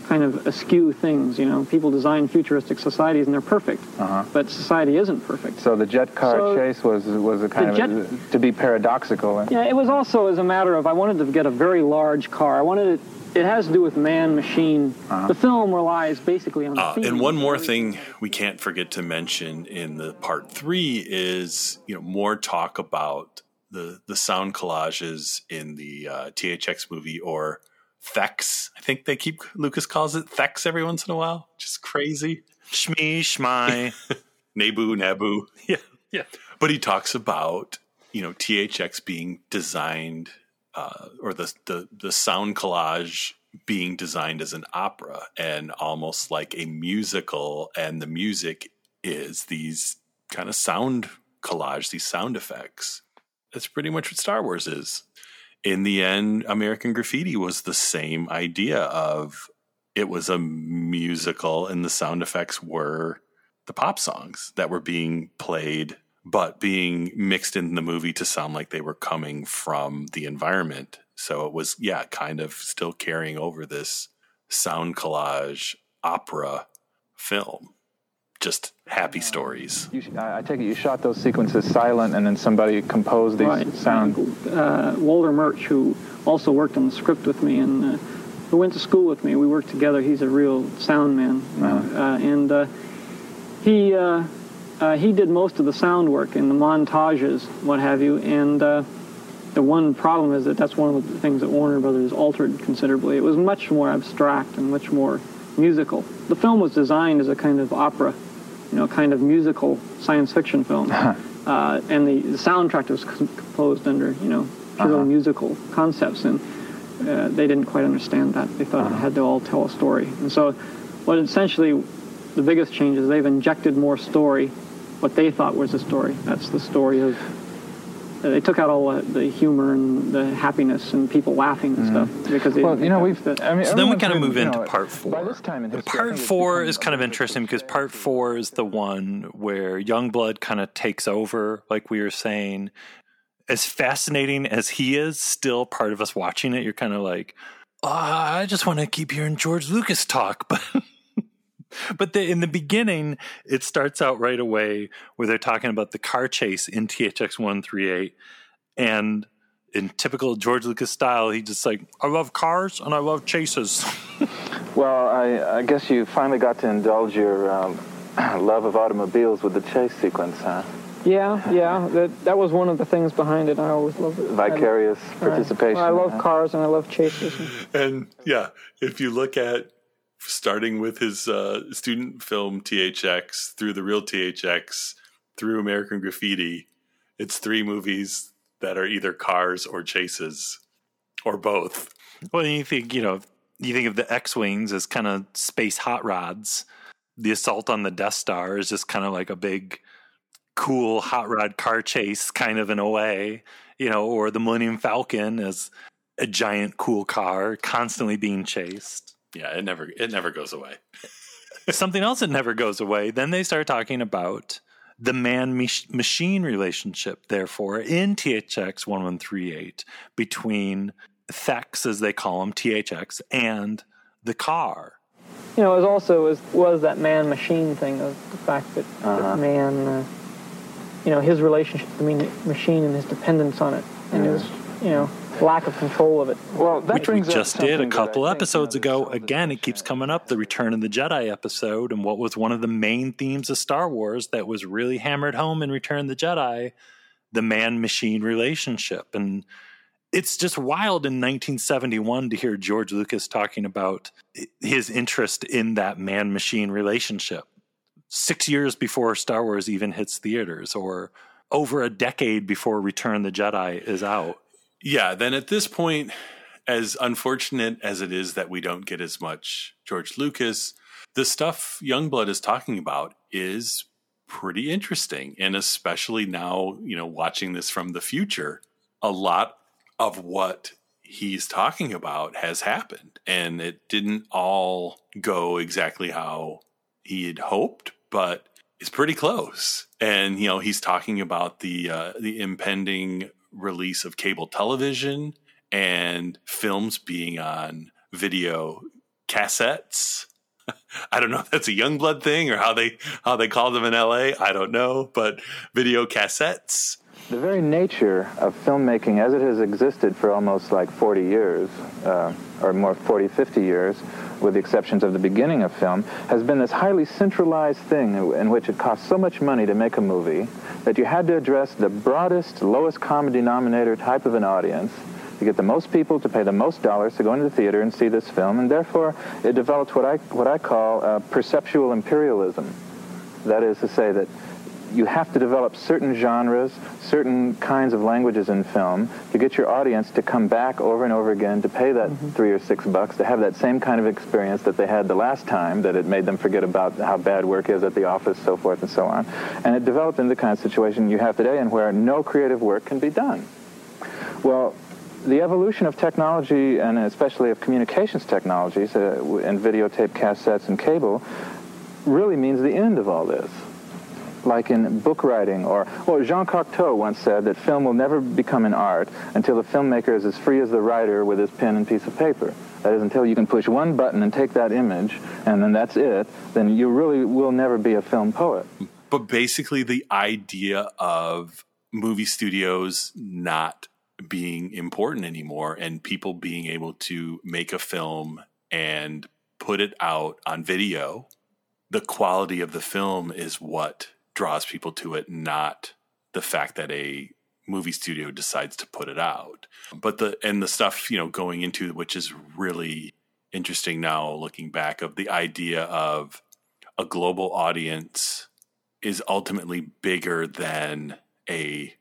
kind of askew things, you know. People design futuristic societies and they're perfect, Uh-huh. but society isn't perfect. So the jet car So- chase was was a kind The of a, to be paradoxical. Yeah, it was also as a matter of I wanted to get a very large car. I wanted it. It has to do with man machine. The film relies basically on. Uh, and one more thing we can't forget to mention in the part three is you know more talk about the the sound collages in the uh, THX movie or Thex. I think they keep Lucas calls it Thex every once in a while. Just crazy. Shmi shmai. Nebu, Nabu. yeah, yeah. But he talks about you know THX being designed uh, or the, the the sound collage being designed as an opera and almost like a musical, and the music is these kind of sound collage, these sound effects. That's pretty much what Star Wars is. In the end, American Graffiti was the same idea of it was a musical, and the sound effects were the pop songs that were being played, but being mixed in the movie to sound like they were coming from the environment So it was, yeah, kind of still carrying over this sound collage opera film. Just happy stories. You, I take it you shot those sequences silent, and then somebody composed these right. sound. Uh, Walter Murch, who also worked on the script with me and uh, who went to school with me, we worked together. He's a real sound man, you know, uh, and uh, he uh, uh, he did most of the sound work and the montages, what have you, and. the one problem is that that's one of the things that Warner Brothers altered considerably. It was much more abstract and much more musical. The film was designed as a kind of opera you know, a kind of musical science fiction film. uh, and the, the, soundtrack was composed under, you know, pure uh-huh. musical concepts, and uh, they didn't quite understand that. They thought uh-huh. it had to all tell a story. And so, what essentially the biggest change is they've injected more story, what they thought was a story. That's the story of they took out all the humor and the happiness and people laughing and mm-hmm. stuff because well, you know we've. I mean, so then we kind of move into know, part four. By this time in history, part four is kind of interesting because part four is the one where Youngblood kind of takes over, like we were saying. As fascinating as he is, still part of us watching it, you're kind of like, oh, I just want to keep hearing George Lucas talk, but but the, in the beginning, it starts out right away where they're talking about the car chase in THX 138. And in typical George Lucas style, he just like, I love cars and I love chases. well, I, I, guess you finally got to indulge your um, love of automobiles with the chase sequence, huh? Yeah, yeah. That that was one of the things behind it. I always loved it. Vicarious participation. Right. Well, I love cars and I love chases. and yeah, if you look at starting with his uh, student film THX through the real THX through American Graffiti. It's three movies that are either cars or chases or both. Well, you think, you know, you think of the X Wings as kind of space hot rods. The assault on the Death Star is just kind of like a big, cool hot rod car chase, kind of in a way, you know, or the Millennium Falcon as a giant, cool car constantly being chased yeah, it never it never goes away. Something else that never goes away. Then they start talking about the man machine relationship, therefore, in THX 1138 between Thex, as they call them, THX, and the car. You know, it was also was, was that man machine thing of the fact that, uh-huh. that man, uh, you know, his relationship to the machine and his dependence on it, and mm. his, you know, lack of control of it. Well, which we just did a couple episodes ago. Again, it keeps coming up the Return of the Jedi episode, and what was one of the main themes of Star Wars that was really hammered home in Return of the Jedi, the man machine relationship. And it's just wild in 1971 to hear George Lucas talking about his interest in that man machine relationship. Six years before Star Wars even hits theaters, or over a decade before Return of the Jedi is out yeah, then at this point, as unfortunate as it is that we don't get as much George Lucas, the stuff Youngblood is talking about is pretty interesting. And especially now, you know, watching this from the future, a lot of what he's talking about has happened. And it didn't all go exactly how he had hoped, but it's pretty close. And, you know, he's talking about the uh, the impending release of cable television and films being on video cassettes. I don't know if that's a Youngblood thing or how they how they call them in LA. I don't know, but video cassettes. The very nature of filmmaking as it has existed for almost like 40 years, uh, or more 40, 50 years, with the exceptions of the beginning of film, has been this highly centralized thing in which it costs so much money to make a movie that you had to address the broadest, lowest common denominator type of an audience to get the most people to pay the most dollars to go into the theater and see this film, and therefore it developed what I, what I call uh, perceptual imperialism. That is to say that you have to develop certain genres, certain kinds of languages in film to get your audience to come back over and over again to pay that mm-hmm. three or six bucks to have that same kind of experience that they had the last time that it made them forget about how bad work is at the office, so forth and so on. And it developed into the kind of situation you have today and where no creative work can be done. Well, the evolution of technology and especially of communications technologies uh, and videotape cassettes and cable really means the end of all this like in book writing, or, or Jean Cocteau once said that film will never become an art until the filmmaker is as free as the writer with his pen and piece of paper. That is, until you can push one button and take that image, and then that's it, then you really will never be a film poet. But basically, the idea of movie studios not being important anymore and people being able to make a film and put it out on video, the quality of the film is what draws people to it, not the fact that a movie studio decides to put it out. But the and the stuff, you know, going into which is really interesting now looking back of the idea of a global audience is ultimately bigger than a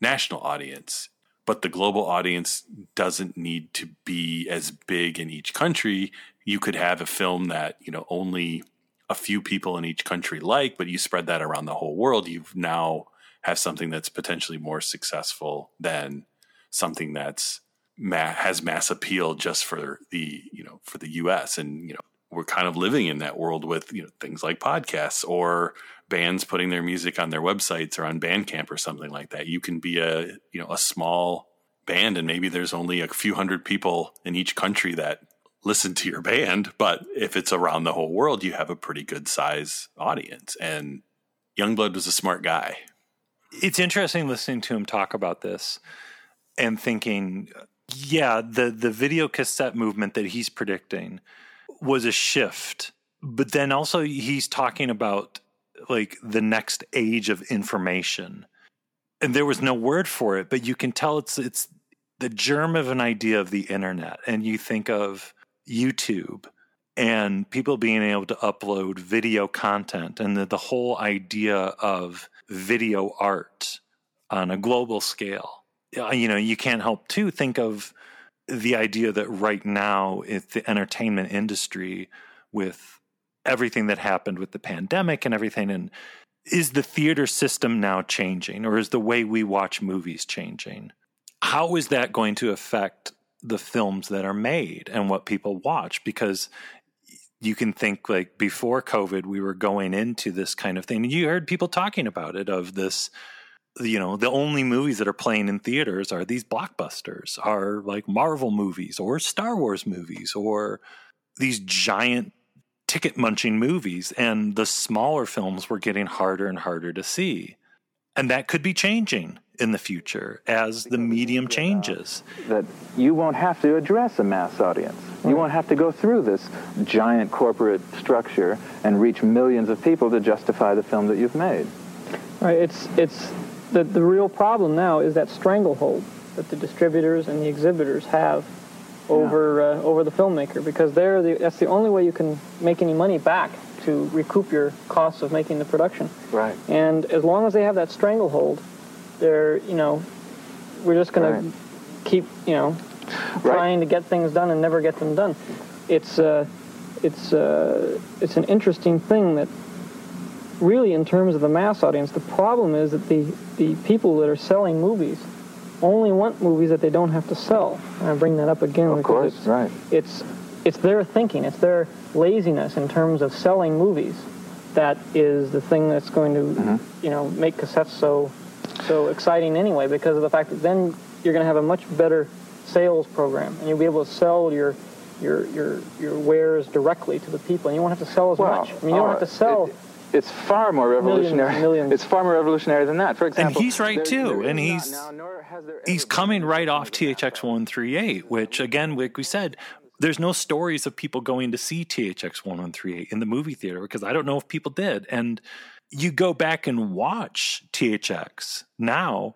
national audience but the global audience doesn't need to be as big in each country you could have a film that you know only a few people in each country like but you spread that around the whole world you've now have something that's potentially more successful than something that's ma- has mass appeal just for the you know for the US and you know we're kind of living in that world with you know things like podcasts or bands putting their music on their websites or on Bandcamp or something like that. You can be a you know a small band and maybe there's only a few hundred people in each country that listen to your band, but if it's around the whole world, you have a pretty good size audience. And Youngblood was a smart guy. It's interesting listening to him talk about this and thinking, yeah, the the video cassette movement that he's predicting was a shift. But then also he's talking about like the next age of information. And there was no word for it, but you can tell it's it's the germ of an idea of the internet. And you think of YouTube and people being able to upload video content and the, the whole idea of video art on a global scale. You know, you can't help to think of the idea that right now it's the entertainment industry with everything that happened with the pandemic and everything and is the theater system now changing or is the way we watch movies changing how is that going to affect the films that are made and what people watch because you can think like before covid we were going into this kind of thing you heard people talking about it of this you know the only movies that are playing in theaters are these blockbusters are like marvel movies or star wars movies or these giant ticket munching movies, and the smaller films were getting harder and harder to see. And that could be changing in the future as the medium changes. That you won't have to address a mass audience. You won't have to go through this giant corporate structure and reach millions of people to justify the film that you've made. Right. It's it's the the real problem now is that stranglehold that the distributors and the exhibitors have over yeah. uh, over the filmmaker because they're the, that's the only way you can make any money back to recoup your costs of making the production. Right. And as long as they have that stranglehold, they're you know we're just going right. to keep you know right. trying to get things done and never get them done. It's uh, it's uh, it's an interesting thing that really in terms of the mass audience, the problem is that the the people that are selling movies only want movies that they don't have to sell. And I bring that up again of because course, it's, right. it's it's their thinking, it's their laziness in terms of selling movies that is the thing that's going to mm-hmm. you know make cassettes so so exciting anyway because of the fact that then you're going to have a much better sales program and you'll be able to sell your your your your wares directly to the people and you won't have to sell as well, much. I mean you don't have to oh, sell it, it's far more revolutionary. Millions, millions. It's far more revolutionary than that. For example, and he's right there, too. there and he's now, he's coming right off THX 138, which again, like we said, there's no stories of people going to see THX 1138 in the movie theater because I don't know if people did. And you go back and watch THX now,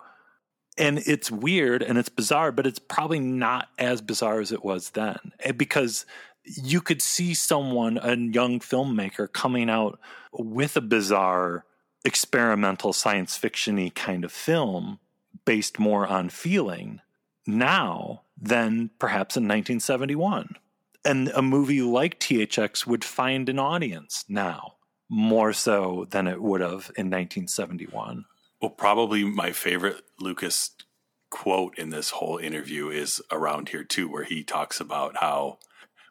and it's weird and it's bizarre, but it's probably not as bizarre as it was then eh, because you could see someone, a young filmmaker, coming out with a bizarre experimental science fictiony kind of film based more on feeling now than perhaps in 1971. And a movie like THX would find an audience now more so than it would have in 1971. Well, probably my favorite Lucas quote in this whole interview is around here too, where he talks about how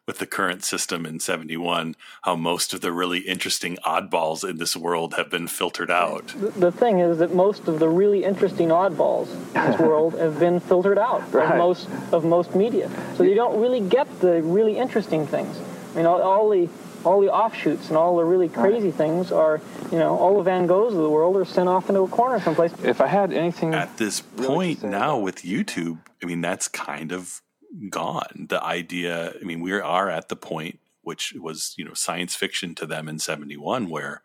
with the current system in 71 how most of the really interesting oddballs in this world have been filtered out. The, the thing is that most of the really interesting oddballs in this world have been filtered out Right. of most of most media. So you don't really get the really interesting things. I mean, all, all the all the offshoots and all the really crazy things are, you know, all the Van Goghs of the world are sent off into a corner someplace. If I had anything At this point now with YouTube, I mean, that's kind of gone. The idea, I mean, we are at the point which was, you know, science fiction to them in 71 where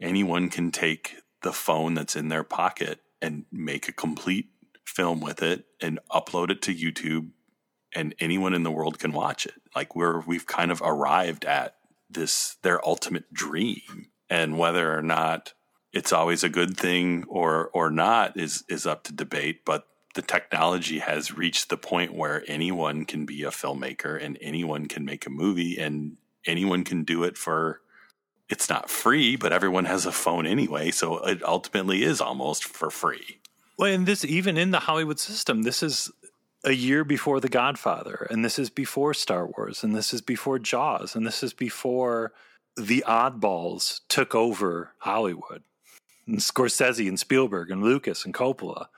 anyone can take the phone that's in their pocket and make a complete film with it and upload it to YouTube and anyone in the world can watch it. Like we're we've kind of arrived at this their ultimate dream and whether or not it's always a good thing or or not is is up to debate but the technology has reached the point where anyone can be a filmmaker and anyone can make a movie and anyone can do it for it's not free but everyone has a phone anyway so it ultimately is almost for free. Well, and this even in the Hollywood system, this is a year before The Godfather, and this is before Star Wars, and this is before Jaws, and this is before the oddballs took over Hollywood. And Scorsese and Spielberg and Lucas and Coppola.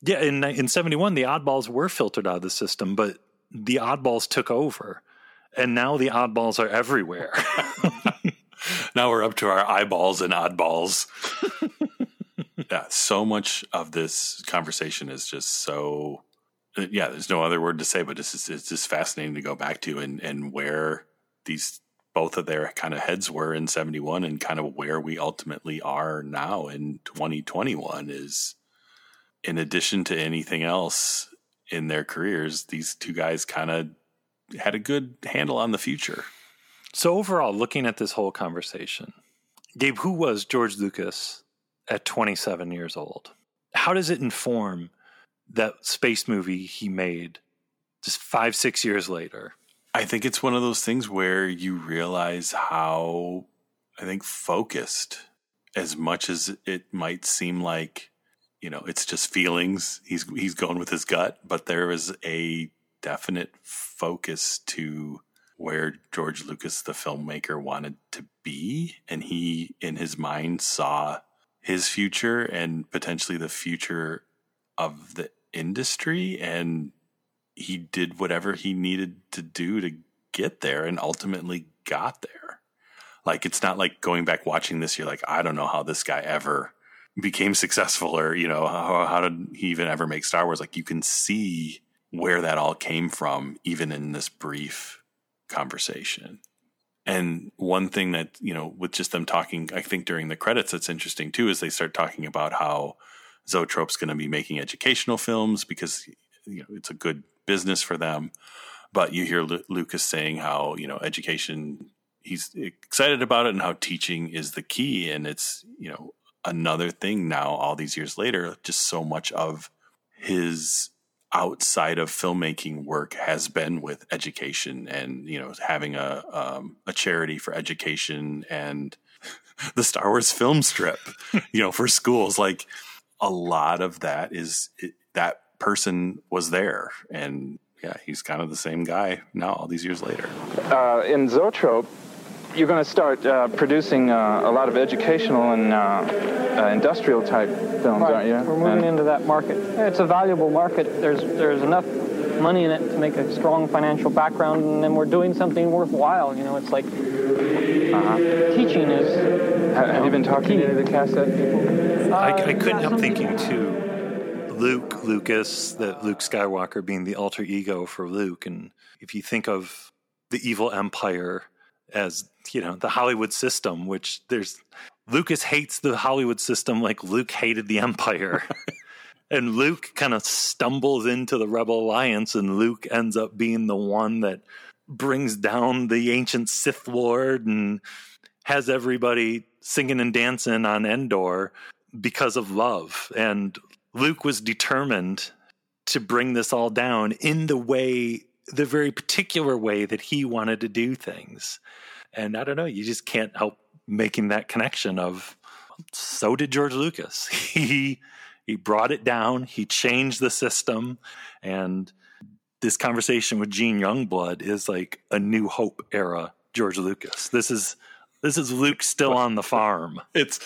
Yeah, in in seventy one, the oddballs were filtered out of the system, but the oddballs took over, and now the oddballs are everywhere. now we're up to our eyeballs and oddballs. yeah, so much of this conversation is just so. Uh, Yeah, there's no other word to say, but it's just fascinating to go back to and and where these both of their kind of heads were in 71 and kind of where we ultimately are now in 2021 is in addition to anything else in their careers these two guys kind of had a good handle on the future So overall, looking at this whole conversation, Gabe, who was George Lucas at 27 years old? How does it inform that space movie he made just five, six years later? I think it's one of those things where you realize how, I think, focused, as much as it might seem like, you know, it's just feelings. He's he's going with his gut, but there is a definite focus to where George Lucas, the filmmaker, wanted to be, and he, in his mind, saw his future and potentially the future of the industry and he did whatever he needed to do to get there and ultimately got there. Like it's not like going back watching this, you're like, I don't know how this guy ever became successful or, you know, how, how did he even ever make Star Wars? Like you can see where that all came from, even in this brief conversation. And one thing that, you know, with just them talking, I think during the credits, that's interesting too, is they start talking about how Zoetrope's going to be making educational films because, you know, it's a good business for them. But you hear Lu- Lucas saying how, you know, education, he's excited about it and how teaching is the key. And it's, you know, another thing now, all these years later, just so much of his outside of filmmaking work has been with education and you know having a um, a charity for education and the Star Wars film strip you know for schools like a lot of that is it, that person was there and yeah he's kind of the same guy now all these years later uh, in Zoetrope, you're going to start uh, producing uh, a lot of educational and uh, uh, industrial type films, Right. aren't you? We're moving And- into that market. It's a valuable market. There's there's enough money in it to make a strong financial background, and then we're doing something worthwhile. You know, it's like teaching is. Ha- have you been talking to any of the cassette people? I, I Uh, couldn't help thinking too, Luke Lucas, that Luke Skywalker being the alter ego for Luke, and if you think of the evil empire as you know the Hollywood system, which there's Lucas hates the Hollywood system like Luke hated the Empire. And Luke kind of stumbles into the Rebel Alliance, and Luke ends up being the one that brings down the ancient Sith Lord and has everybody singing and dancing on Endor because of love. And Luke was determined to bring this all down in the way, the very particular way that he wanted to do things. And I don't know, you just can't help making that connection of so did George Lucas. He he brought it down, he changed the system and this conversation with Gene Youngblood is like a New Hope era George Lucas. This is this is Luke still on the farm. It's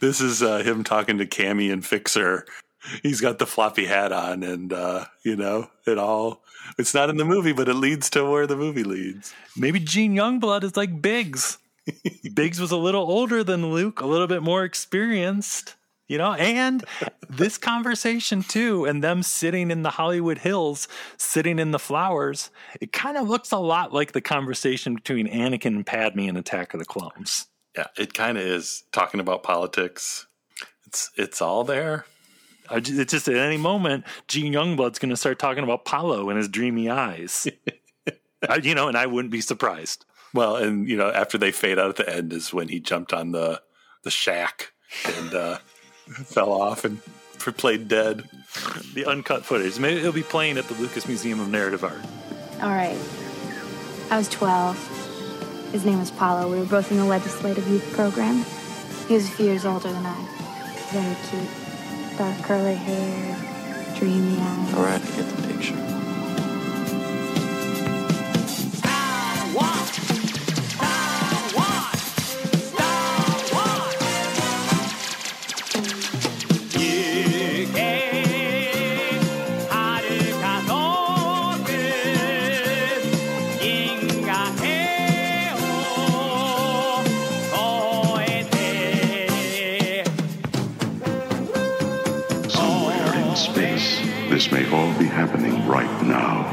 this is uh, him talking to Camie and Fixer. He's got the floppy hat on, and uh, you know it all. It's not in the movie, but it leads to where the movie leads. Maybe Gene Youngblood is like Biggs. Biggs was a little older than Luke, a little bit more experienced, you know, and this conversation too, and them sitting in the Hollywood Hills, sitting in the flowers, it kind of looks a lot like the conversation between Anakin and Padme in Attack of the Clones. Yeah, it kind of is talking about politics. It's it's all there. I ju- It's just at any moment, Gene Youngblood's going to start talking about Palo and his dreamy eyes. I, you know, and I wouldn't be surprised. Well, and you know, after they fade out at the end is when he jumped on the the shack and uh, fell off and played dead. The uncut footage. Maybe it'll be playing at the Lucas Museum of Narrative Art. All right. I was 12. His name was Palo. We were both in the legislative youth program. He was a few years older than I. Very cute. Dark curly hair, dreamy eyes. All right, I get the picture. Right now.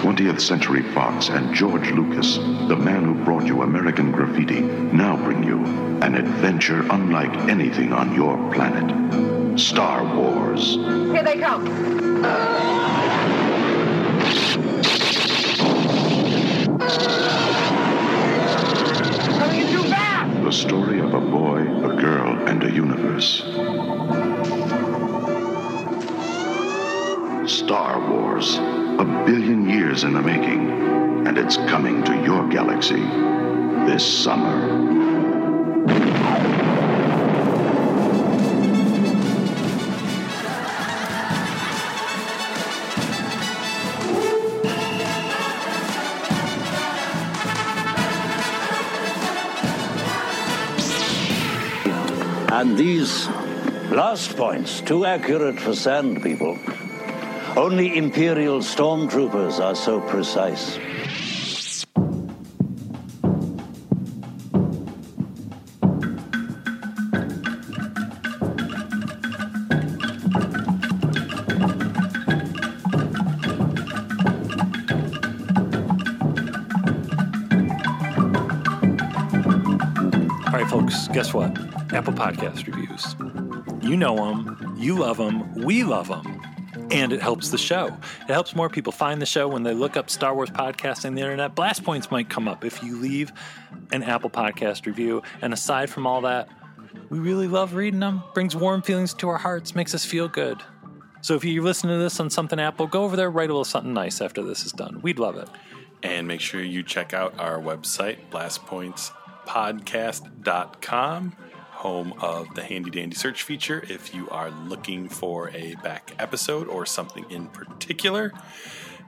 20th Century Fox and George Lucas, the man who brought you American Graffiti, now bring you an adventure unlike anything on your planet Star Wars. Here they come. A billion years in the making, and it's coming to your galaxy this summer. And these last points, too accurate for sand people. Only Imperial stormtroopers are so precise. All right, folks, guess what? Apple Podcast reviews. You know them, you love them, we love them, and it helps the show. It helps more people find the show when they look up Star Wars podcast on the internet. Blast points might come up if you leave an Apple Podcast review. And aside from all that, we really love reading them. Brings warm feelings to our hearts, makes us feel good. So if you listen to this on something Apple, go over there, write a little something nice after this is done. We'd love it. And make sure you check out our website, blastpointspodcast.com, home of the handy dandy search feature if you are looking for a back episode or something in particular.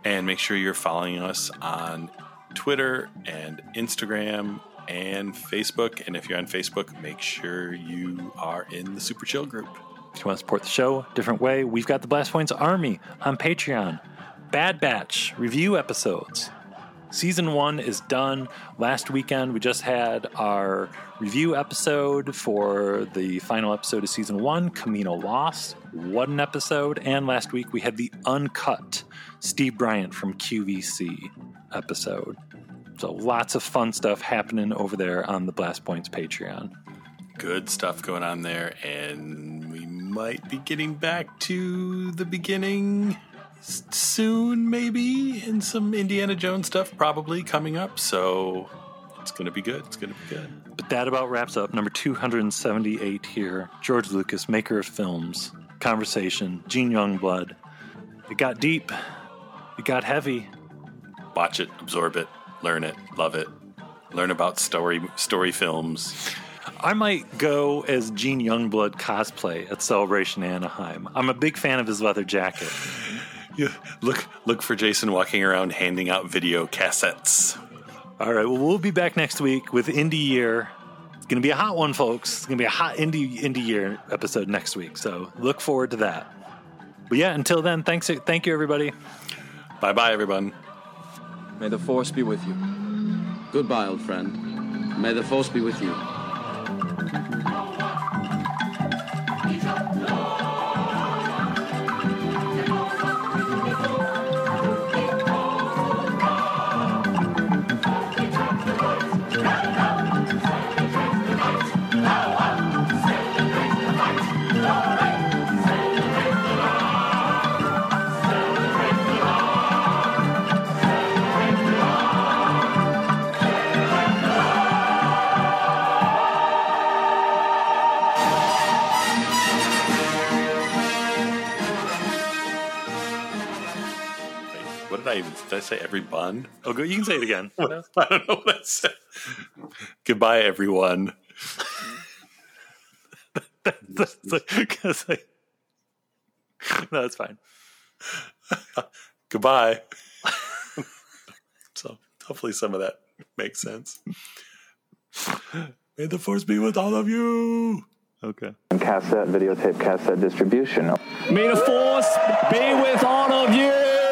And make sure you're following us on Twitter and Instagram and Facebook. And if you're on Facebook, make sure you are in the Super Chill group. If you want to support the show different way, we've got the Blast Points Army on Patreon. Bad Batch review episodes. Season one is done. Last weekend, we just had our review episode for the final episode of season one, Kamino Lost. What an episode. And last week, we had the uncut Steve Bryant from QVC episode. So lots of fun stuff happening over there on the Blast Points Patreon. Good stuff going on there. And we might be getting back to the beginning soon, maybe, and some Indiana Jones stuff probably coming up. So it's going to be good. It's going to be good. But that about wraps up number 278 here. George Lucas, maker of films, conversation, Gene Youngblood. It got deep, it got heavy. Watch it, absorb it, learn it, love it, learn about story story films. I might go as Gene Youngblood cosplay at Celebration Anaheim. I'm a big fan of his leather jacket. Yeah, look look for Jason walking around handing out video cassettes. All right, well, we'll be back next week with Indie Year. It's going to be a hot one, folks. It's going to be a hot Indie Indie Year episode next week. So look forward to that. But yeah, until then, thanks. Thank you, everybody. Bye, bye, everyone. May the force be with you. Goodbye, old friend. May the force be with you. Did I even did I say? Every bun? Oh, go. You can say it again. I don't know what I said. Goodbye, everyone. That's because I. No, it's fine. Goodbye. so hopefully some of that makes sense. May the force be with all of you. Okay. And cassette, videotape, cassette distribution. May the force be with all of you.